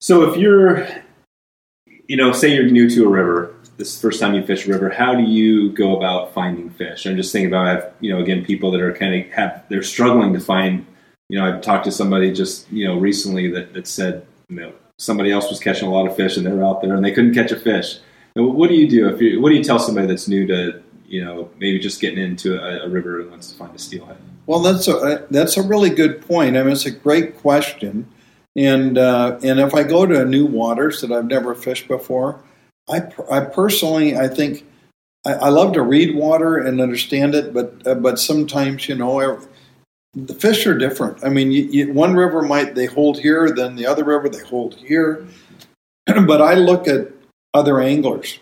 so if you're, you know, say you're new to a river, this is the first time you fish a river, how do you go about finding fish? I'm just thinking about, I have, you know, again, people that are kind of have, they're struggling to find, you know, I've talked to somebody just, you know, recently that, that said, you know, somebody else was catching a lot of fish and they were out there and they couldn't catch a fish. And what do you do if you? What do you tell somebody that's new to you know maybe just getting into a, a river and wants to find a steelhead?
Well, that's a that's a really good point. I mean, it's a great question, and uh, and if I go to new waters that I've never fished before, I I personally I think I, I love to read water and understand it, but uh, but sometimes you know the fish are different. I mean, you, you, one river might they hold here, then the other river they hold here, *clears throat* but I look at other anglers,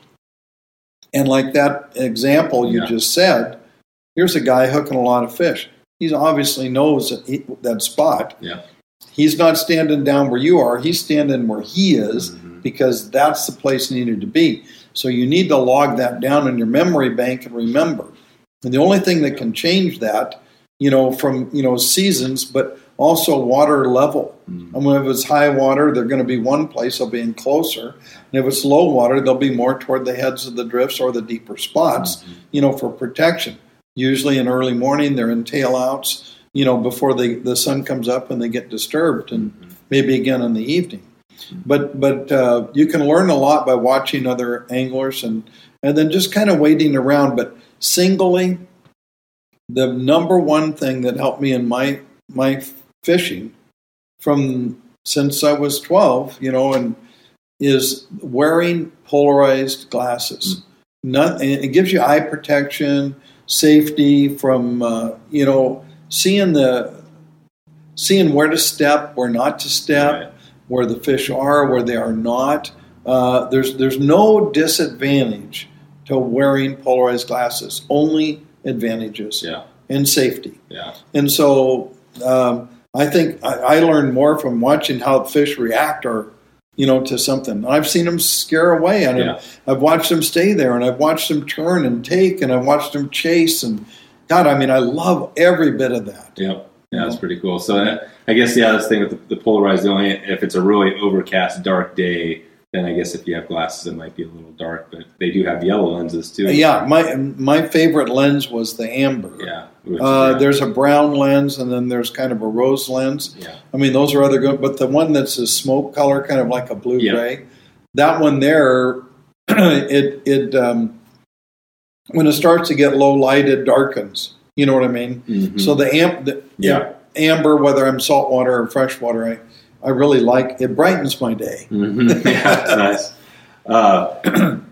and like that example you
Yeah.
just said, here's a guy hooking a lot of fish. He obviously knows that, he, that spot.
Yeah.
He's not standing down where you are. He's standing where he is
Mhm.
because that's the place he needed to be. So you need to log that down in your memory bank and remember. And the only thing that can change that, you know, from you know seasons, but also water level. I mean, if it's high water, they're going to be one place. They'll be in closer, and if it's low water, they'll be more toward the heads of the drifts or the deeper spots. Mm-hmm. You know, for protection. Usually in early morning, they're in tailouts. You know, before they, the sun comes up and they get disturbed, and mm-hmm. maybe again in the evening. Mm-hmm. But but uh, you can learn a lot by watching other anglers and and then just kind of waiting around. But singly, the number one thing that helped me in my my fishing from since I was twelve, you know, and is wearing polarized glasses. Not, and it gives you eye protection, safety from uh, you know seeing the seeing where to step, where not to step
Right.
where the fish are, where they are not. Uh, there's there's no disadvantage to wearing polarized glasses. Only advantages
Yeah.
and safety.
Yeah.
And so um, I think I, I learned more from watching how fish react or you know to something. I've seen them scare away, and
Yeah.
I've, I've watched them stay there, and I've watched them turn and take, and I've watched them chase. And God, I mean, I love every bit of that.
Yep. Yeah, that's pretty cool. So I guess the other thing with the, the polarized, the only if it's a really overcast, dark day, then I guess if you have glasses, it might be a little dark. But they do have yellow lenses too.
Yeah, my my favorite lens was the amber.
Yeah.
Uh. There's a brown lens, and then there's kind of a rose lens.
Yeah.
I mean, those are other good, but the one that's a smoke color, kind of like a blue
Yeah.
gray, that one there, *clears throat* it it um, when it starts to get low light, it darkens. You know what I mean?
Mhm.
So the, amp, the
Yeah.
amber, whether I'm saltwater or freshwater, I I really like it. Brightens my day.
Mhm. *laughs* yeah, nice. Uh, *clears throat*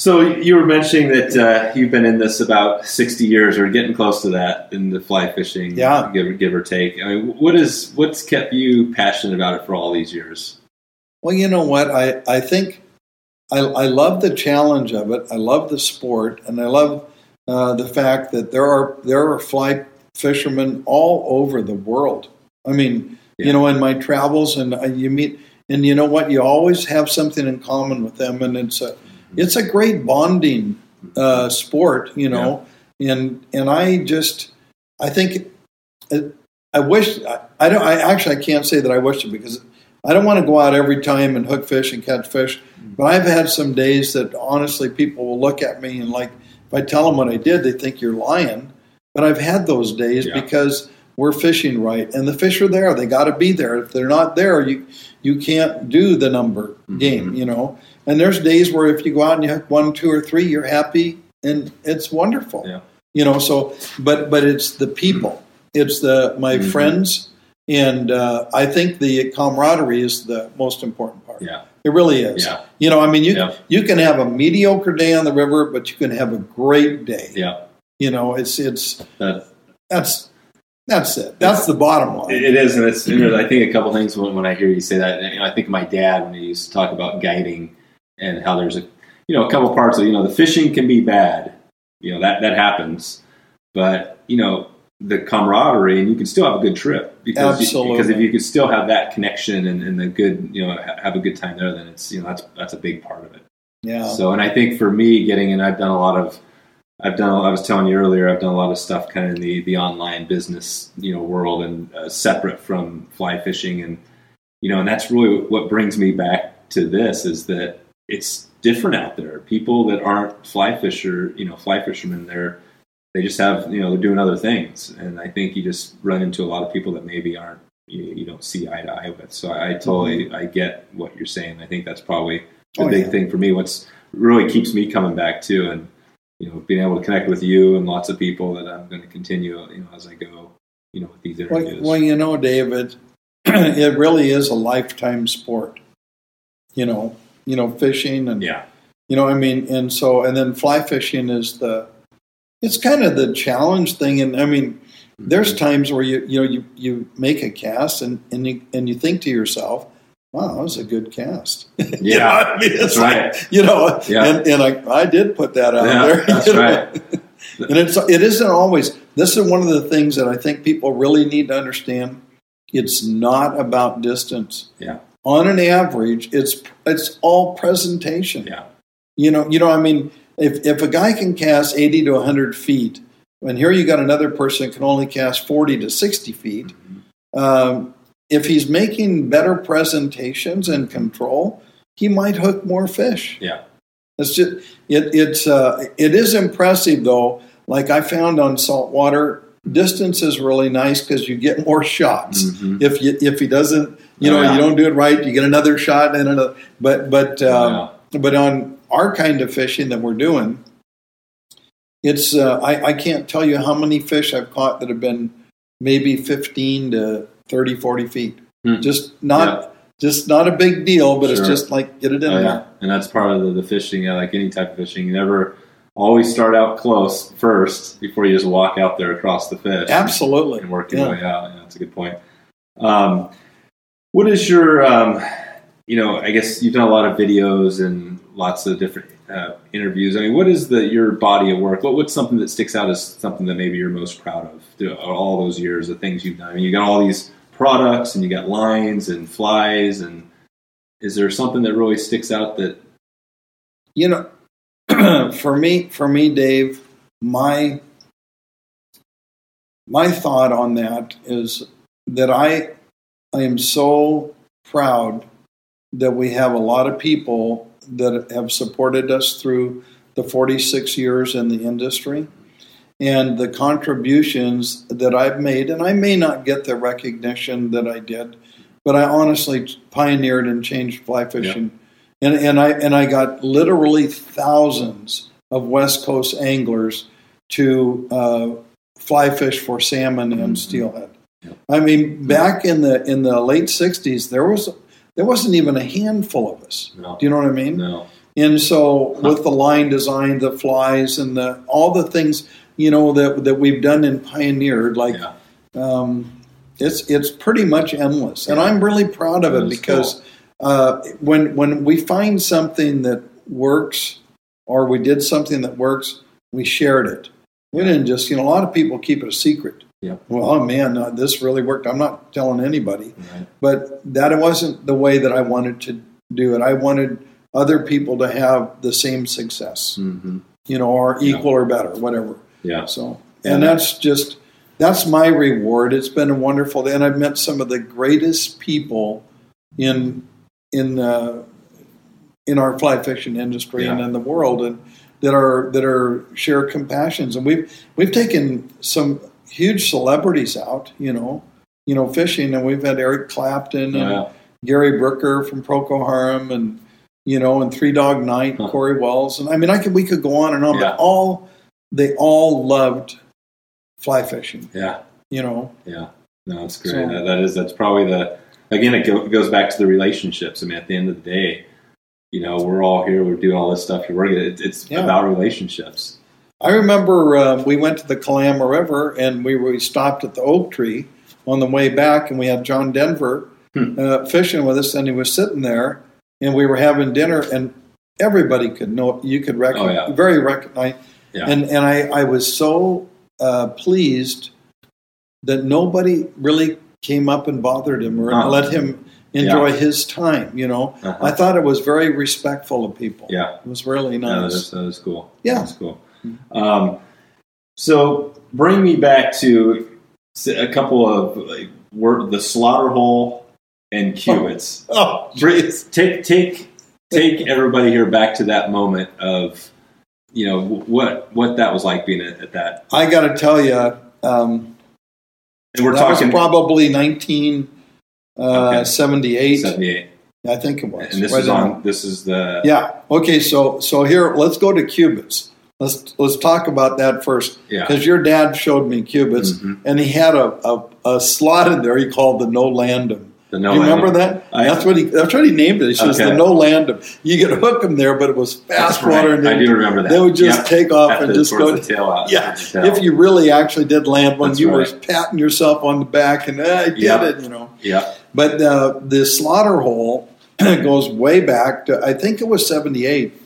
so you were mentioning that uh, you've been in this about sixty years, or getting close to that, in the fly fishing.
Yeah.
give, give or take. I mean, what is what's kept you passionate about it for all these years?
Well, you know what? I, I think I, I love the challenge of it. I love the sport, and I love uh, the fact that there are there are fly fishermen all over the world. I mean,
Yeah.
you know, in my travels, and you meet, and you know what? You always have something in common with them, and it's a Mm-hmm. it's a great bonding uh, sport. You know, and and I just I think it, I wish I, I don't. I actually I can't say that I wish it because I don't want to go out every time and hook fish and catch fish. Mm-hmm. But I've had some days that honestly people will look at me and like if I tell them what I did, they think you're lying. But I've had those days
Yeah.
because we're fishing right and the fish are there. They got to be there. If they're not there, you you can't do the number mm-hmm. game. You know. And there's days where if you go out and you have one, two, or three, you're happy and it's wonderful.
Yeah.
You know. So, but but it's the people. It's the my
Mhm.
friends. And uh, I think the camaraderie is the most important part.
Yeah,
It really is.
Yeah.
You know, I mean, you
Yeah.
you can have a mediocre day on the river, but you can have a great day.
yeah.
You know, it's it's
That,
that's that's it. That's the bottom line.
It, is, and it's. I think a couple things when, when I hear you say that. and, You know, I think my dad when he used to talk about guiding and how there's a, you know, a couple parts of you know the fishing can be bad. You know that that happens, but you know the camaraderie and you can still have a good trip because you- because if you could still have that connection and, and the good you know ha- have a good time there, then it's you know that's that's a big part of it.
yeah.
So, and I think for me, getting in, I've done a lot of, I've done, I was telling you earlier, I've done a lot of stuff kind of in the, the online business, you know, world and uh, separate from fly fishing. And, you know, and that's really what brings me back to this is that it's different out there. People that aren't fly fisher, you know, fly fishermen, they're, they just have, you know, they're doing other things. And I think you just run into a lot of people that maybe aren't, you, you don't see eye to eye with. So I, I totally, mm-hmm. I get what you're saying. I think that's probably the
Oh,
big
yeah.
thing for me. What's really keeps me coming back too, and you know, being able to connect with you and lots of people that I'm going to continue, you know, as I go, you know, with these
Well,
interviews.
well, you know, David, *clears throat* it really is a lifetime sport. You know, you know, fishing and
yeah,
you know, I mean, and so and then fly fishing is the it's kind of the challenge thing. And I mean, there's mm-hmm. times where you you know you you make a cast and and you and you think to yourself, wow, that was a good cast. *laughs* You know,
Yeah,
I mean, it's
that's
like,
right.
You know,
Yeah.
and, and I, I did put that out
Yeah,
there. *laughs*
that's right.
and it's it isn't always. This is one of the things that I think people really need to understand. It's not about distance.
Yeah.
On an average, it's it's all presentation.
Yeah.
You know, you know. I mean, if if a guy can cast eighty to hundred feet, and here you got another person that can only cast forty to sixty feet.
Mm-hmm.
Um, if he's making better presentations and control, he might hook more fish.
Yeah.
It's just it, it's uh, it is impressive though. Like I found on saltwater, distance is really nice because you get more shots.
Mhm.
If you if he doesn't, you know,
yeah.
you don't do it right, you get another shot and another. But but um,
Yeah.
but on our kind of fishing that we're doing, it's uh, I I can't tell you how many fish I've caught that have been maybe fifteen to 30, 40 feet.
Hmm.
Just not just not a big deal, but it's just like get it in
Oh,
there.
yeah. And that's part of the, the fishing, yeah, like any type of fishing. You never always start out close first before you just walk out there across the fish.
Absolutely.
And work your
Yeah.
way out. Yeah, that's a good point. Um, what is your, um, you know, I guess you've done a lot of videos and lots of different uh, interviews. I mean, what is the your body of work? What, what's something that sticks out as something that maybe you're most proud of through all those years of things you've done? I mean, you got all these products and you got lines and flies and is there something that really sticks out that
you know *clears throat* for me for me dave my my thought on that is that i i am so proud that we have a lot of people that have supported us through the 46 years in the industry and the contributions that I've made, and I may not get the recognition that I did, but I honestly pioneered and changed fly fishing, and and I and I got literally thousands of West Coast anglers to uh, fly fish for salmon and steelhead. I mean, back in the in the late '60s, there was there wasn't even a handful of us.
no,
Do you know what I mean?
no,
And so, with the line design, the flies, and the all the things you know that that we've done and pioneered, like
yeah,
um, it's it's pretty much endless, and I'm really proud of it
is
because uh, when when we find something that works, or we did something that works, we shared it. We didn't just you know a lot of people keep it a secret.
Yeah.
Well, oh man, uh, this really worked. I'm not telling anybody
right,
but that wasn't the way that I wanted to do it. I wanted other people to have the same success,
hmm
you know, or
Yeah.
equal or better, whatever.
yeah,
So, and that's just that's my reward. It's been a wonderful day, and I've met some of the greatest people in in uh, in our fly fishing industry and in the world, and that are that are share compassions. And we've we've taken some huge celebrities out, you know, you know, fishing, and we've had Eric Clapton and Gary Brooker from Procol Harum and you know and Three Dog Night,
Huh.
Cory Wells, and I mean I could we could go on and on,
Yeah.
but all they all loved fly fishing,
yeah.
you know.
Yeah, no, that's great.
So-
that, that is that's probably the again it go, goes back to the relationships. I mean, at the end of the day, you know, we're all here, we're doing all this stuff. You're working. It, it's
Yeah.
about relationships.
I remember uh, we went to the Kalama River and we we stopped at the oak tree on the way back, and we had John Denver
Hmm.
uh, fishing with us, and he was sitting there, and we were having dinner, and everybody could know you could recognize
Oh, yeah.
very recognize
Yeah.
and and I, I was so uh, pleased that nobody really came up and bothered him or
Huh.
let him enjoy his time. You know,
Uh-huh.
I thought it was very respectful of people.
Yeah.
it was really
No, that
nice.
is, that is cool.
Yeah.
That's cool. Um, so bring me back to a couple of like, word, the slaughter hole and Cubits.
oh,
Bring- take take take everybody here back to that moment of you know what what that was like being at, at that.
I got to tell you, um,
And we're talking
was probably nineteen uh,
Okay.
seventy eight.
seventy eight.
I think it was.
And this
Right
is on. This is the.
Yeah. Okay. So so here, let's go to qubits. Let's let's talk about that first.
Yeah.
Because your dad showed me qubits,
Mhm.
and he had a, a, a slot in there he called the no landum.
The no
you remember that?
I-
that's what he that's what he named it. He says
Okay.
the no landum. You could hook them there, but it was fast
right.
water, and
I
they,
do remember that.
they would just
Yep.
take off and just go.
the tail out.
yeah. If you really actually did land one,
That's
you were patting yourself on the back and "Ah, I did
Yeah.
it, you know.
Yeah.
But uh, the slaughter hole *clears throat* goes way back to, I think it was 78. Uh,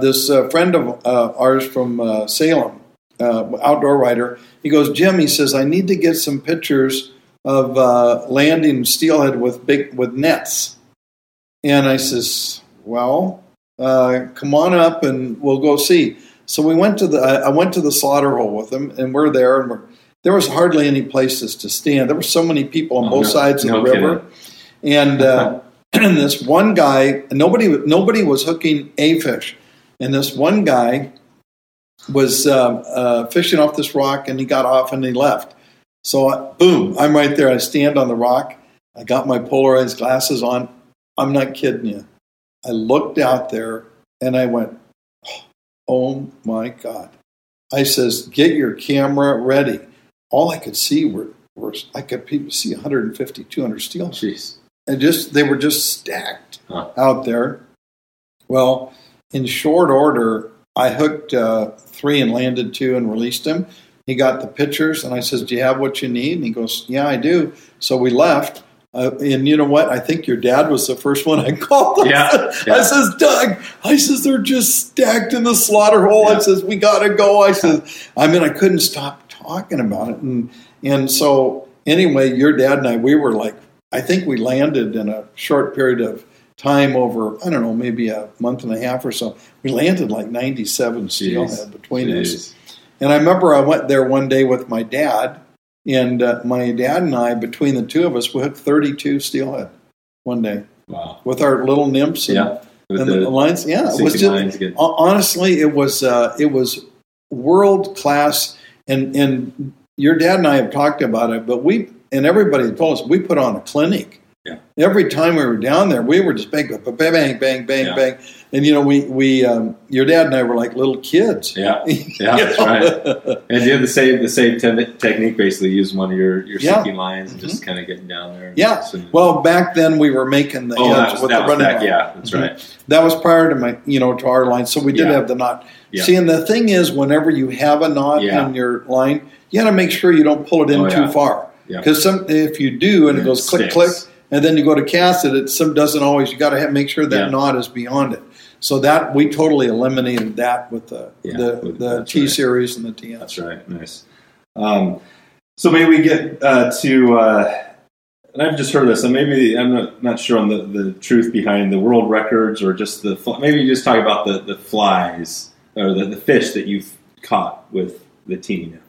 this uh, friend of uh, ours from uh, Salem, uh, outdoor writer, he goes, Jim, he says, I need to get some pictures of uh, landing steelhead with big with nets. And I says, well, uh, come on up and we'll go see. So we went to the, I went to the slaughter hole with him and we're there and we're, there was hardly any places to stand. There were so many people on
Oh,
both
no-
sides of
no
the river, and uh, *clears throat* this one guy, nobody, nobody was hooking a fish, and this one guy was uh, uh, fishing off this rock, and he got off and he left. So, I, boom, I'm right there. I stand on the rock. I got my polarized glasses on. I'm not kidding you. I looked out there and I went, "Oh my god!" I says, "Get your camera ready." All I could see were, were I could see 150, 200 steel
Jeez.
And just they were just stacked
Huh.
out there. Well, in short order, I hooked uh, three and landed two and released him. He got the pictures, and I says, "Do you have what you need?" And he goes, "Yeah, I do." So we left. Uh, and you know what? I think your dad was the first one I *laughs* called.
Yeah,
I says, Doug, I says, they're just stacked in the slaughter hole. I says, we got to go. I says, I mean, I couldn't stop talking about it. And, and so, anyway, your dad and I, we were like, I think we landed in a short period of time over, I don't know, maybe a month and a half or so. We landed like 97 steelhead between us. And I remember I went there one day with my dad, and uh, my dad and I, between the two of us, we hooked 32 steelhead one day
Wow.
with our little nymphs and,
Yeah.
And the,
the
lines. Yeah, it was just,
lines again.
hon- honestly, it was uh, it was world class. And and your dad and I have talked about it, but we and everybody told us we put on a clinic.
Yeah.
Every time we were down there, we were just bang, bang, bang, bang, bang, bang,
Yeah.
bang. And you know, we we um, your dad and I were like little kids.
Yeah. *laughs* Yeah, that's right. And you have the same the same te- technique, basically, use one of your, your
Yeah.
sinking lines and just kind of getting down there. and
Yeah.
swimming.
Well, back then we were making the
oh, that was,
with
that
the running
back. Yeah, that's
Mhm.
right.
That was prior to my, you know, to our line. So we did
Yeah.
have the knot.
Yeah.
See, and the thing is, whenever you have a knot in your line, you got to make sure you don't pull it in
Oh,
too
yeah.
Far.
Yeah.
Because some, if you do, and it goes click,
sticks.
click, and then you go to cast it, it some doesn't always. You got to make sure that
Yeah.
knot is beyond it. So that we totally eliminated that with the
Yeah,
the, the T
right.
series and the TS.
That's right. Nice. Um, so maybe we get uh, to, uh, and I've just heard this, and maybe I'm not, not sure on the, the truth behind the world records or just the maybe you just talk about the, the flies or the, the fish that you've caught with the teeny nymph.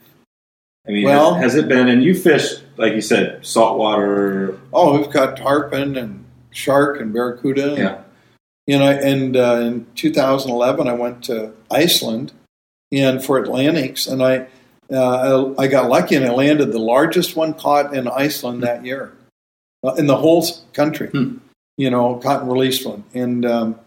I mean,
Well-
has it been? And you fished, like you said, saltwater.
Oh, we've got tarpon and shark and barracuda. and-
Yeah.
You know, and uh, in 2011, I went to Iceland and for Atlantics, and I uh, I got lucky and I landed the largest one caught in Iceland that year, uh, in the whole country.
Hmm.
You know, caught and released one, and um,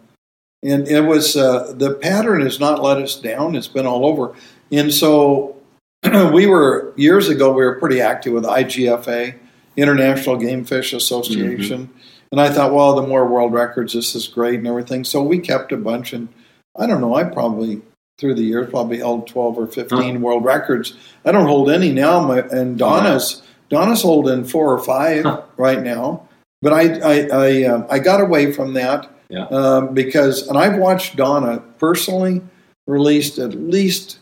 and it was uh, the pattern has not let us down. It's been all over, and so *clears throat* we were years ago. We were pretty active with IGFA, International Game Fish Association. And I thought, well, the more world records, this is great and everything. So we kept a bunch, and I don't know, I probably through the years probably held twelve or fifteen world records. I don't hold any now, my, and Donna's Donna's holding four or five
Huh.
right now. But I I I, um, I got away from that
Yeah.
um, because, and I've watched Donna personally released at least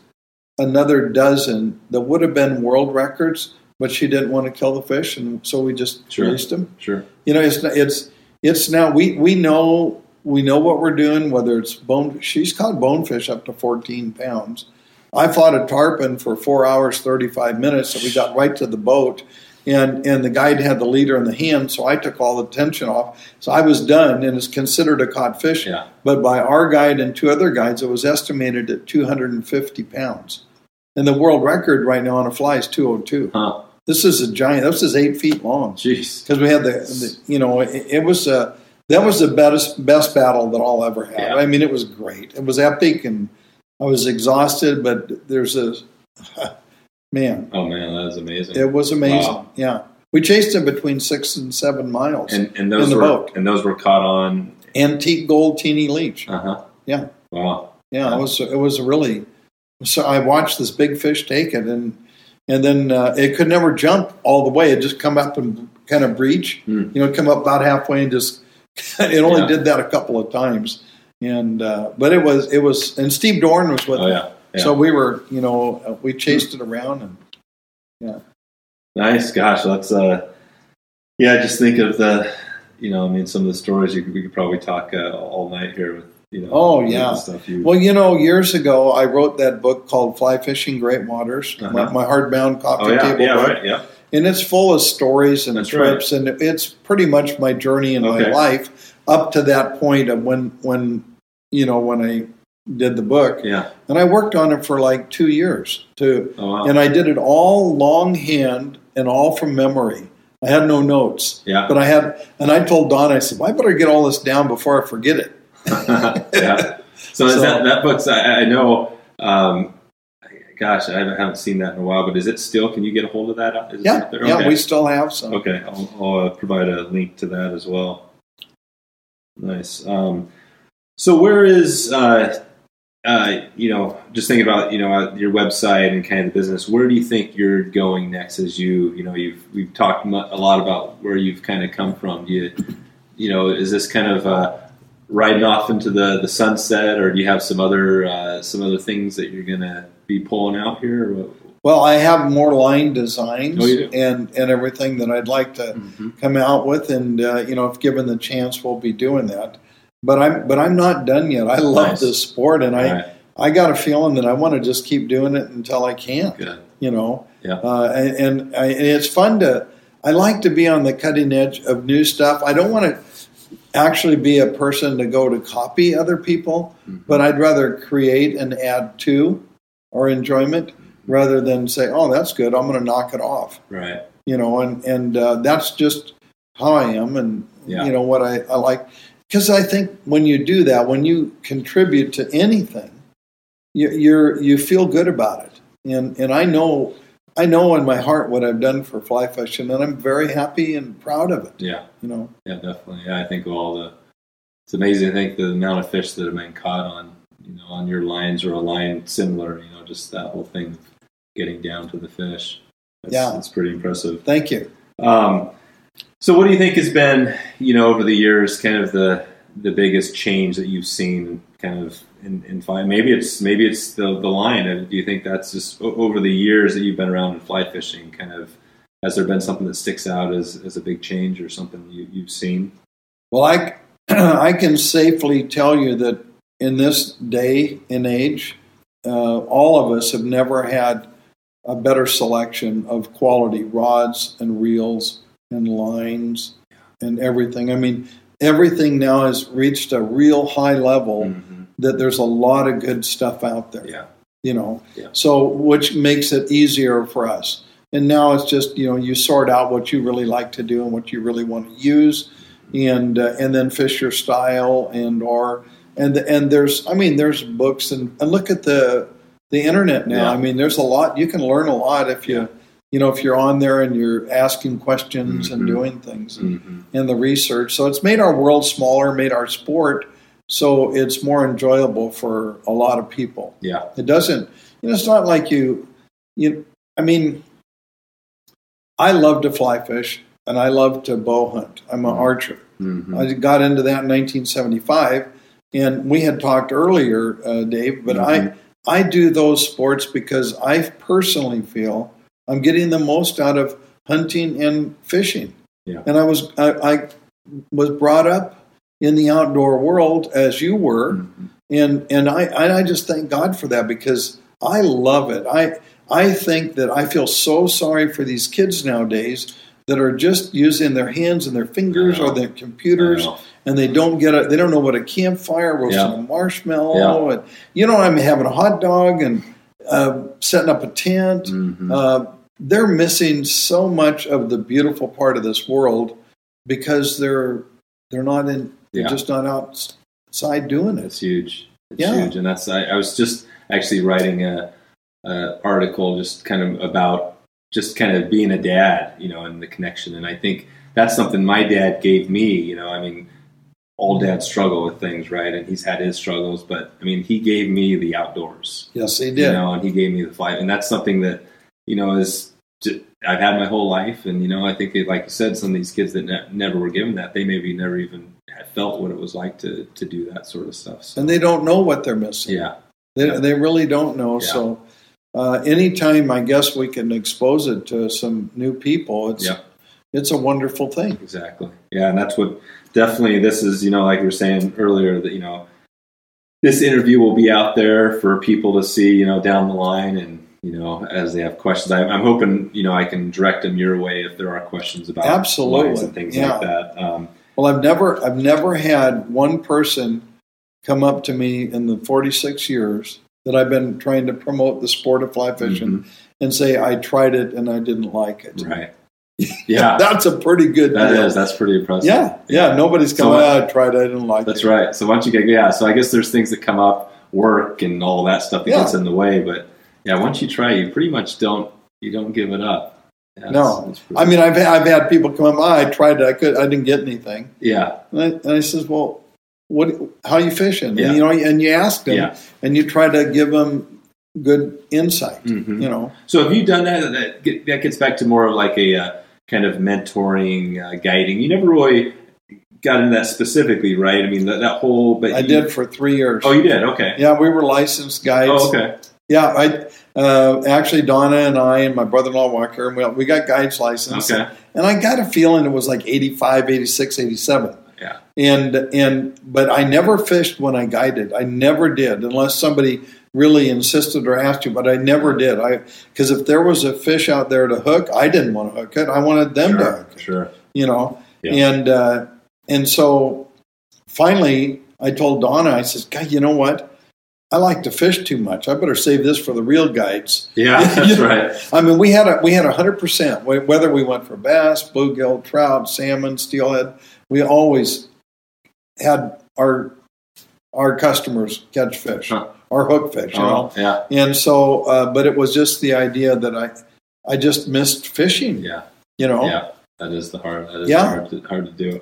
another dozen that would have been world records, but she didn't want to kill the fish, and so we just
Sure.
released them
Sure.
you know, it's it's it's now we we know we know what we're doing. Whether it's bone, she's caught bonefish up to fourteen pounds. I fought a tarpon for four hours thirty five minutes, and we got right to the boat. And and the guide had the leader in the hand, so I took all the tension off. So I was done, and it's considered a caught fish.
Yeah.
But by our guide and two other guides, it was estimated at two hundred and fifty pounds. And the world record right now on a fly is two hundred two
Huh.
This is a giant. This is eight feet long
Jeez.
because we had the, the you know it, it was uh, that was the best best battle that I'll ever have.
Yeah.
I mean, it was great. It was epic, and I was exhausted, but there's a *laughs* man.
Oh man, that was amazing.
It was amazing.
Wow.
Yeah, we chased him between six and seven miles.
and and those
in the
were
boat.
and those were caught on.
Antique gold teeny leech.
Uh huh.
Yeah.
Wow.
Yeah, it was it was really. So I watched this big fish take it, and and then uh, it could never jump all the way. It just come up and kind of breach.
Hmm.
You know, come up about halfway and just. *laughs* it only
Yeah.
did that a couple of times, and uh, but it was it was and Steve Dorn was with
Oh yeah. yeah.
So we were you know uh, we chased it around and yeah.
Nice, gosh, that's uh, yeah. Just think of the, you know, I mean, some of the stories you could, we could probably talk uh, all night here with, you know.
Oh, yeah.
stuff you.
well you know years ago I wrote that book called Fly Fishing Great Waters, my,
Uh-huh.
my hardbound coffee
oh yeah,
table
yeah,
book.
right, yeah,
and it's full of stories and
That's
trips and it's pretty much my journey in
Okay.
my life up to that point of when when you know when i did the book
yeah.
and i worked on it for like two years to
Oh wow,
and i did it all longhand and all from memory i had no notes
yeah,
but i had and i told don i said well, i better get all this down before i forget it *laughs*
yeah. So, that that book's? I, I know. Um, gosh, I haven't, seen that in a while. But is it still? Can you get a hold of that? Is
yeah
there?
yeah we still have some
Okay, I'll, I'll uh, provide a link to that as well. Nice. Um, so where is, uh, uh, you know, just thinking about you know uh, your website and kind of the business. Where do you think you're going next? As you you know you've we've talked a lot about where you've kind of come from. Do you you know is this kind of uh, riding off into the, the sunset, or do you have some other uh, some other things that you're gonna be pulling out here?
Well i have more line designs
Oh,
and and everything that i'd like to
Mhm.
come out with, and uh, you know, if given the chance, we'll be doing that. But I'm but I'm not done yet. I love
Nice.
this sport, and I
All right,
I got a feeling that I want to just keep doing it until I can't.
good.
You know,
Yeah.
uh, and and, I, and it's fun to. I like to be on the cutting edge of new stuff. I don't want to actually be a person to go to copy other people,
Mhm.
but I'd rather create and add to our enjoyment rather than say, "Oh, that's good. I'm going to knock it off."
Right.
you know, and and uh, that's just how I am, and
Yeah.
you know what I, I like. Because I think when you do that, when you contribute to anything, you, you're you feel good about it, and and I know I know in my heart what I've done for fly fishing, and I'm very happy and proud of it.
Yeah.
You know,
Yeah, definitely. Yeah, I think all the it's amazing. I think the amount of fish that have been caught on you know on your lines or a line similar. You know, just that whole thing of getting down to the fish. That's,
Yeah.
it's pretty impressive.
thank you.
Um, so, what do you think has been you know over the years kind of the the biggest change that you've seen kind of in, in fly? Maybe it's maybe it's the the line. Do you think that's just over the years that you've been around in fly fishing? Kind of has there been something that sticks out as as a big change or something you, you've seen?
Well, I *clears throat* I can safely tell you that in this day and age, uh, all of us have never had a better selection of quality rods and reels and lines and everything. I mean, everything now has reached a real high level
Mhm.
That there's a lot of good stuff out there
Yeah.
you know
Yeah.
so which makes it easier for us and now it's just you know you sort out what you really like to do and what you really want to use and uh, and then fish your style and or and and there's i mean there's books and, and look at the the internet now
Yeah.
i mean there's a lot you can learn a lot if you you know if you're on there and you're asking questions and
Mhm.
doing things and,
Mhm.
and the research so it's made our world smaller made our sport so it's more enjoyable for a lot of people
Yeah.
it doesn't. You know, it's not like you. You. I mean, I love to fly fish and I love to bow hunt. I'm an archer.
Mhm.
I got into that in 1975, and we had talked earlier, uh, Dave. But
Mhm.
I I do those sports because I personally feel I'm getting the most out of hunting and fishing.
Yeah.
And I was I, I was brought up in the outdoor world as you were
Mhm.
and and I and I just thank God for that because I love it. I I think that I feel so sorry for these kids nowadays that are just using their hands and their fingers or their computers and they don't get it. They don't know what a campfire, roasting
Yeah.
a marshmallow, and you know I'm having a hot dog and uh, setting up a tent.
Mhm.
Uh, they're missing so much of the beautiful part of this world because they're they're not in they're
Yeah.
just not outside doing it.
It's huge. It's
Yeah.
huge, and that's I, I was just actually writing a, a article just kind of about just kind of being a dad, you know, and the connection. And I think that's something my dad gave me. You know, I mean, all dads struggle with things, right? And he's had his struggles, but I mean, he gave me the outdoors.
Yes,
You
did.
know, and he gave me the flight, and that's something that you know is I've had my whole life, and you know, I think, like you said, some of these kids that ne- never were given that, they maybe never even had felt what it was like to to do that sort of stuff. So,
and they don't know what they're missing.
yeah,
They,
Yeah.
they really don't know.
Yeah.
So, uh, anytime I guess we can expose it to some new people, it's
Yeah.
it's a wonderful thing.
exactly. Yeah, and that's what definitely this is. You know, like you were saying earlier, that you know, this interview will be out there for people to see. You know, down the line, and you know, as they have questions, I, I'm hoping you know I can direct them your way if there are questions about
Absolutely.
and things
Yeah.
like that. Um,
Well, I've never I've never had one person come up to me in the 46 years that I've been trying to promote the sport of fly fishing and say I tried it and I didn't like it.
right. *laughs* Yeah,
That's a pretty good
that
deal.
is that's pretty impressive.
Yeah, yeah. Nobody's
So
come.
what-
"Ah, I tried. I didn't like it.
That's
it.
right. So once you get yeah, so I guess there's things that come up, work and all that stuff that
Yeah.
gets in the way. But yeah, once you try, you pretty much don't you don't give it up. Yeah,
No.
it's
I mean, I've I've had people come up. "Ah, I tried it. I could. I didn't get anything.
yeah,
And I, and I says, well, what? How you fishing?
Yeah.
And, you know, and you ask them,
Yeah.
and you try to give them good insight.
Mhm.
You know,
So have you done that? That, that gets back to more of like a uh, kind of mentoring, uh, guiding. You never really got into that specifically, right? I mean, that, that whole. But
I
you-
did for three years.
Oh, you did. Okay.
Yeah, we were licensed guides.
Oh, okay.
Yeah, I uh, actually Donna and I and my brother-in-law Walker, and we, we got guides license.
Okay.
And I got a feeling it was like 85, 86, 87.
Yeah.
And and but I never fished when I guided. I never did unless somebody really insisted or asked you, but I never did. I because if there was a fish out there to hook, I didn't want to hook it. I wanted them to
Sure.
hook it.
Sure.
You know?
Yeah.
And uh, and so finally I told Donna, I says, God, you know what? I like to fish too much. I better save this for the real guides.
Yeah, *laughs* that's
know,
right.
I mean, we had a we had a hundred percent. Whether we went for bass, bluegill, trout, salmon, steelhead, we always had our our customers catch fish
Huh.
or hook fish. You know,
Oh, yeah.
and so, uh, but it was just the idea that I I just missed fishing.
Yeah.
You know,
Yeah, that is the hard. That is
Yeah.
hard, to, hard to do.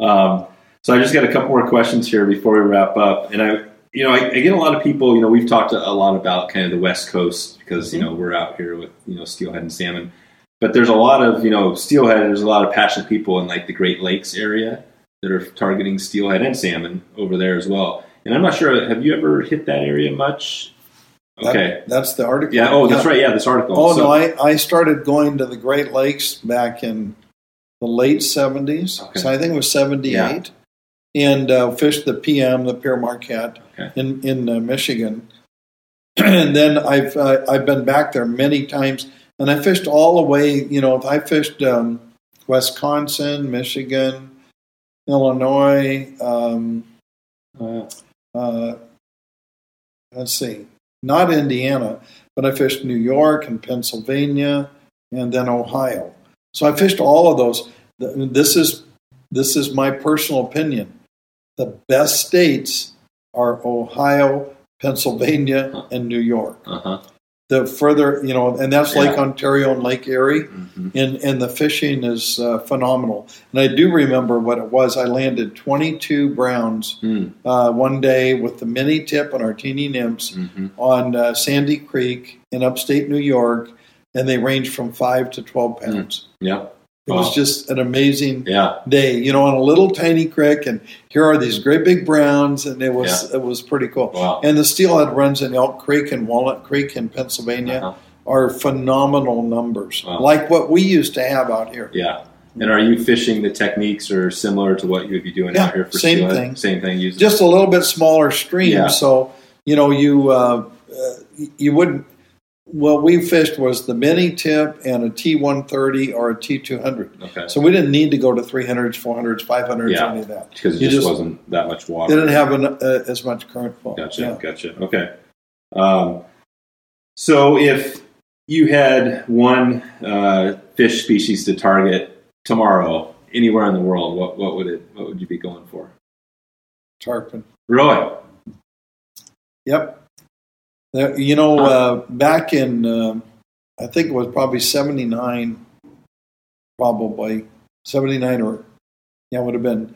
Um, so I just got a couple more questions here before we wrap up, and I, you know, I, I get a lot of people. You know, we've talked a lot about kind of the West Coast because you know we're out here with you know steelhead and salmon, but there's a lot of you know steelhead. There's a lot of passionate people in like the Great Lakes area that are targeting steelhead and salmon over there as well. And I'm not sure. Have you ever hit that area much?
That-
Okay.
that's the article.
Yeah. Oh, that's right. Yeah, this article.
Oh
So-
no, I, I started going to the Great Lakes back in the late seventies.
Okay.
So I think it was seventy eight, and uh, fished the PM, the Pere Marquette In in uh, Michigan. *clears throat* and then I've uh, I've been back there many times, and I fished all the way. You know, I fished um, Wisconsin, Michigan, Illinois. Um,
Uh,
uh, let's see, not Indiana, but I fished New York and Pennsylvania and then Ohio. So I fished all of those. This is this is my personal opinion. The best states are Ohio, Pennsylvania, and New York.
uh huh.
The further, you know, and that's Lake
Yeah.
Ontario and Lake Erie
hmm
and and the fishing is uh, phenomenal. And I do remember what it was. I landed 22 browns
Mm-hmm.
uh, one day with the mini tip and our teeny nymphs
Mm-hmm.
on uh, Sandy Creek in upstate New York, and they range from five to 12 pounds.
Yeah.
It was just an amazing
Yeah.
day, you know, on a little tiny creek, and here are these great big browns, and it was it was pretty cool.
Wow.
And the steelhead runs in Elk Creek and Walnut Creek in Pennsylvania
Uh-huh.
are phenomenal numbers,
Wow.
like what we used to have out here.
Yeah. And are you fishing the techniques are similar to what you would be doing
Yeah,
out here for
same
steelhead?
thing.
Same thing. Using
just a little bit smaller stream.
Yeah.
So you know, you uh, uh, you wouldn't. What we fished was the mini tip and a T one thirty or a T two hundred.
okay.
So we didn't need to go to three hundreds, four hundreds, five hundreds,
Yeah.
or any of that.
Because it just,
just-
wasn't that much water.
They didn't have an, uh, as much current flow.
Gotcha.
Yeah.
Gotcha. Okay. Um, so if you had one uh, fish species to target tomorrow, anywhere in the world, what, what would it? What would you be going for?
Tarpon.
Really?
Yep. You know, uh, back in, uh, I think it was probably 79, probably 79 or, yeah, it would have been.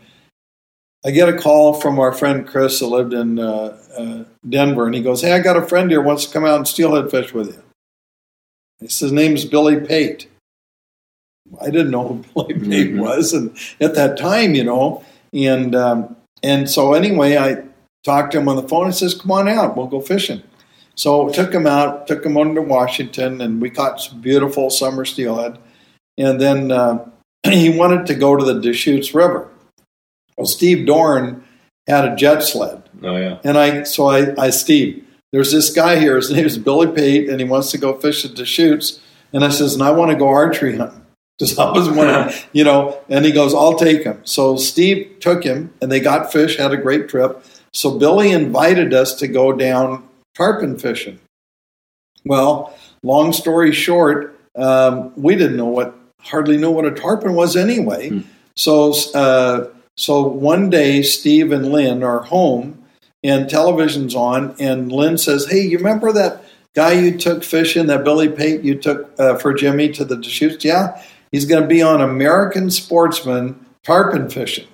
I get a call from our friend Chris that lived in uh, uh, Denver, and he goes, Hey, I got a friend here wants to come out and steelhead fish with you. He says, His name's Billy Pate. I didn't know who *laughs* Billy Pate
Mhm.
was, and at that time, you know, and um, and so anyway, I talked to him on the phone and says, "Come on out, we'll go fishing." So took him out, took him on to Washington, and we caught some beautiful summer steelhead. And then uh, *clears throat* he wanted to go to the Deschutes River. Well, Steve Dorn had a jet sled,
Oh yeah.
and I so I, I Steve, there's this guy here. His name is Billy Pate, and he wants to go fish at Deschutes. And I says, and I want to go archery hunting. Because *laughs* I was one, *laughs* you know. And he goes, I'll take him. So Steve took him, and they got fish, had a great trip. So Billy invited us to go down tarpon fishing. Well, long story short, um, we didn't know what, hardly knew what a tarpon was anyway.
Hmm.
So, uh, so one day, Steve and Lynn are home, and television's on, and Lynn says, "Hey, you remember that guy you took fishing, that Billy Pate you took uh, for Jimmy to the Deschutes? Yeah, he's going to be on American Sportsman tarpon fishing."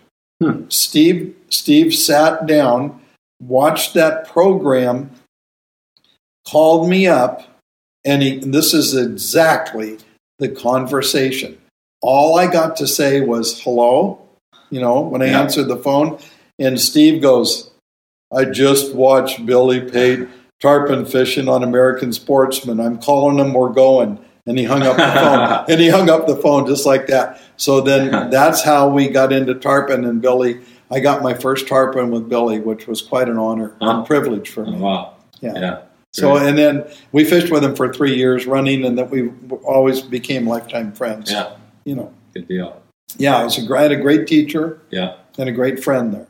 Hmm.
Steve Steve sat down, watched that program, called me up, and he. And this is exactly the conversation. All I got to say was hello, you know, when I
Yeah.
answered the phone, and Steve goes, "I just watched Billy Pate tarpon fishing on American Sportsman. I'm calling him. We're going." And he hung up the phone. *laughs* and he hung up the phone just like that. So then *laughs* that's how we got into tarpon and Billy. I got my first tarpon with Billy, which was quite an honor
Huh.
and privilege for me.
wow.
Yeah.
Yeah.
So and then we fished with him for three years running, and that we always became lifetime friends.
yeah.
You know,
Good deal.
yeah, I was a, gr- had a great teacher
Yeah.
and a great friend there.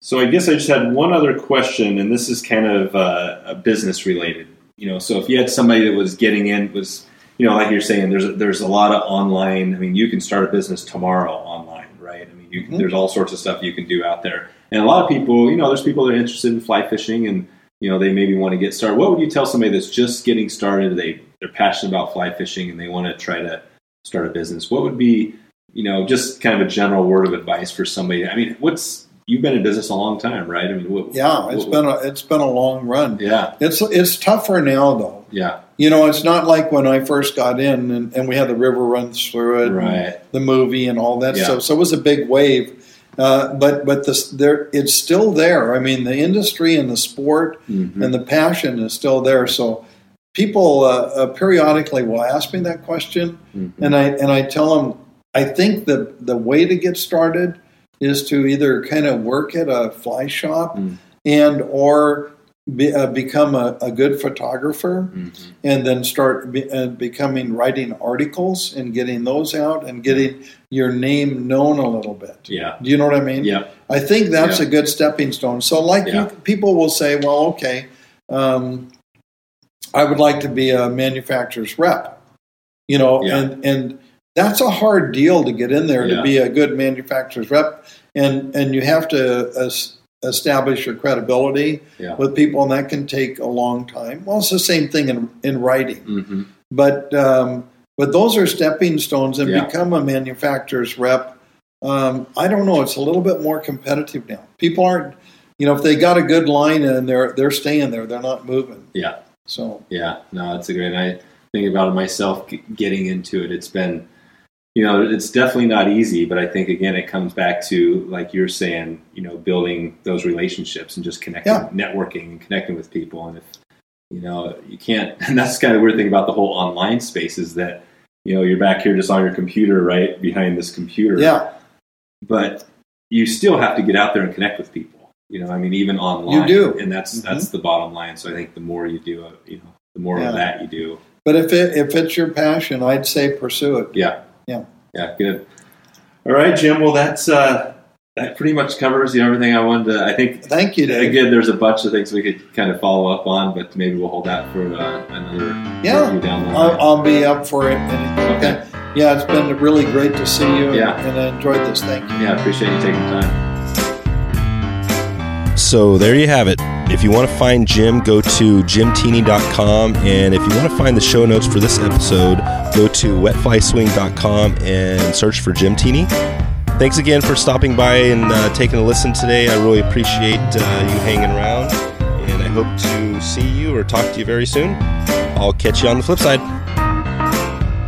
So I guess I just had one other question, and this is kind of uh, business related. You know, so if you had somebody that was getting in, was you know, like you're saying, there's a, there's a lot of online. I mean, you can start a business tomorrow online, right? I mean, you,
Mhm.
there's all sorts of stuff you can do out there, and a lot of people, you know, there's people that are interested in fly fishing, and you know, they maybe want to get started. What would you tell somebody that's just getting started? They they're passionate about fly fishing, and they want to try to start a business. What would be, you know, just kind of a general word of advice for somebody? I mean, what's you've been in business a long time, right? I mean, what,
Yeah, it's
what-
been a, it's been a long run.
yeah,
It's it's tougher now though.
yeah,
You know, it's not like when I first got in and, and we had the river runs through it,
right,
the movie and all that
Yeah.
stuff. So it was a big wave. Uh, but but this there it's still there. I mean, the industry and the sport
Mhm.
and the passion is still there. So people uh, uh, periodically will ask me that question,
Mhm.
and I and I tell them I think the the way to get started is to either kind of work at a fly shop
Mm.
and or be, uh, become a, a good photographer
Mhm.
and then start be, uh, becoming writing articles and getting those out and getting your name known a little bit.
yeah,
Do you know what I mean?
yeah,
I think that's
Yeah.
a good stepping stone. So, like
Yeah.
you, people will say, "Well, okay, um, I would like to be a manufacturer's rep," you know,
Yeah.
and and that's a hard deal to get in there to be a good manufacturer's rep, and and you have to es- establish your credibility
yeah,
with people, and that can take a long time. Well, it's the same thing in in writing,
hmm
but um, but those are stepping stones, and
Yeah.
become a manufacturer's rep. Um, I don't know. It's a little bit more competitive now. People aren't, you know, if they got a good line and they're they're staying there, they're not moving.
yeah,
So
yeah. No, that's a great. I think about it myself getting into it. It's been, you know, it's definitely not easy, but I think again it comes back to like you're saying, you know, building those relationships and just connecting,
Yeah.
networking, and connecting with people. And if you know, you can't. *laughs* And that's kind of weird thing about the whole online space is that you know you're back here just on your computer, right behind this computer.
yeah,
but you still have to get out there and connect with people. You know, I mean, even online.
You do.
and that's
Mhm.
that's the bottom line. So I think the more you do, uh, you know, the more
Yeah.
of that you do.
but if it if it's your passion, I'd say pursue it.
Yeah,
Yeah.
yeah, good. All right, Jim. Well, that's uh, that pretty much covers you know, everything I wanted to. I think.
Thank you, Dave.
Again, there's a bunch of things we could kind of follow up on, but maybe we'll hold that for uh, another
Yeah.
down the line.
I'll, I'll be up for it.
Okay.
Yeah, it's been really great to see you,
Yeah.
and I enjoyed this. Thank you.
yeah, I appreciate you taking the time.
So there you have it. If you want to find Jim, go to jimteeny.com. And if you want to find the show notes for this episode, go to wetflyswing.com and search for Jim Teeny. Thanks again for stopping by and uh, taking a listen today. I really appreciate uh, you hanging around. And I hope to see you or talk to you very soon. I'll catch you on the flip side.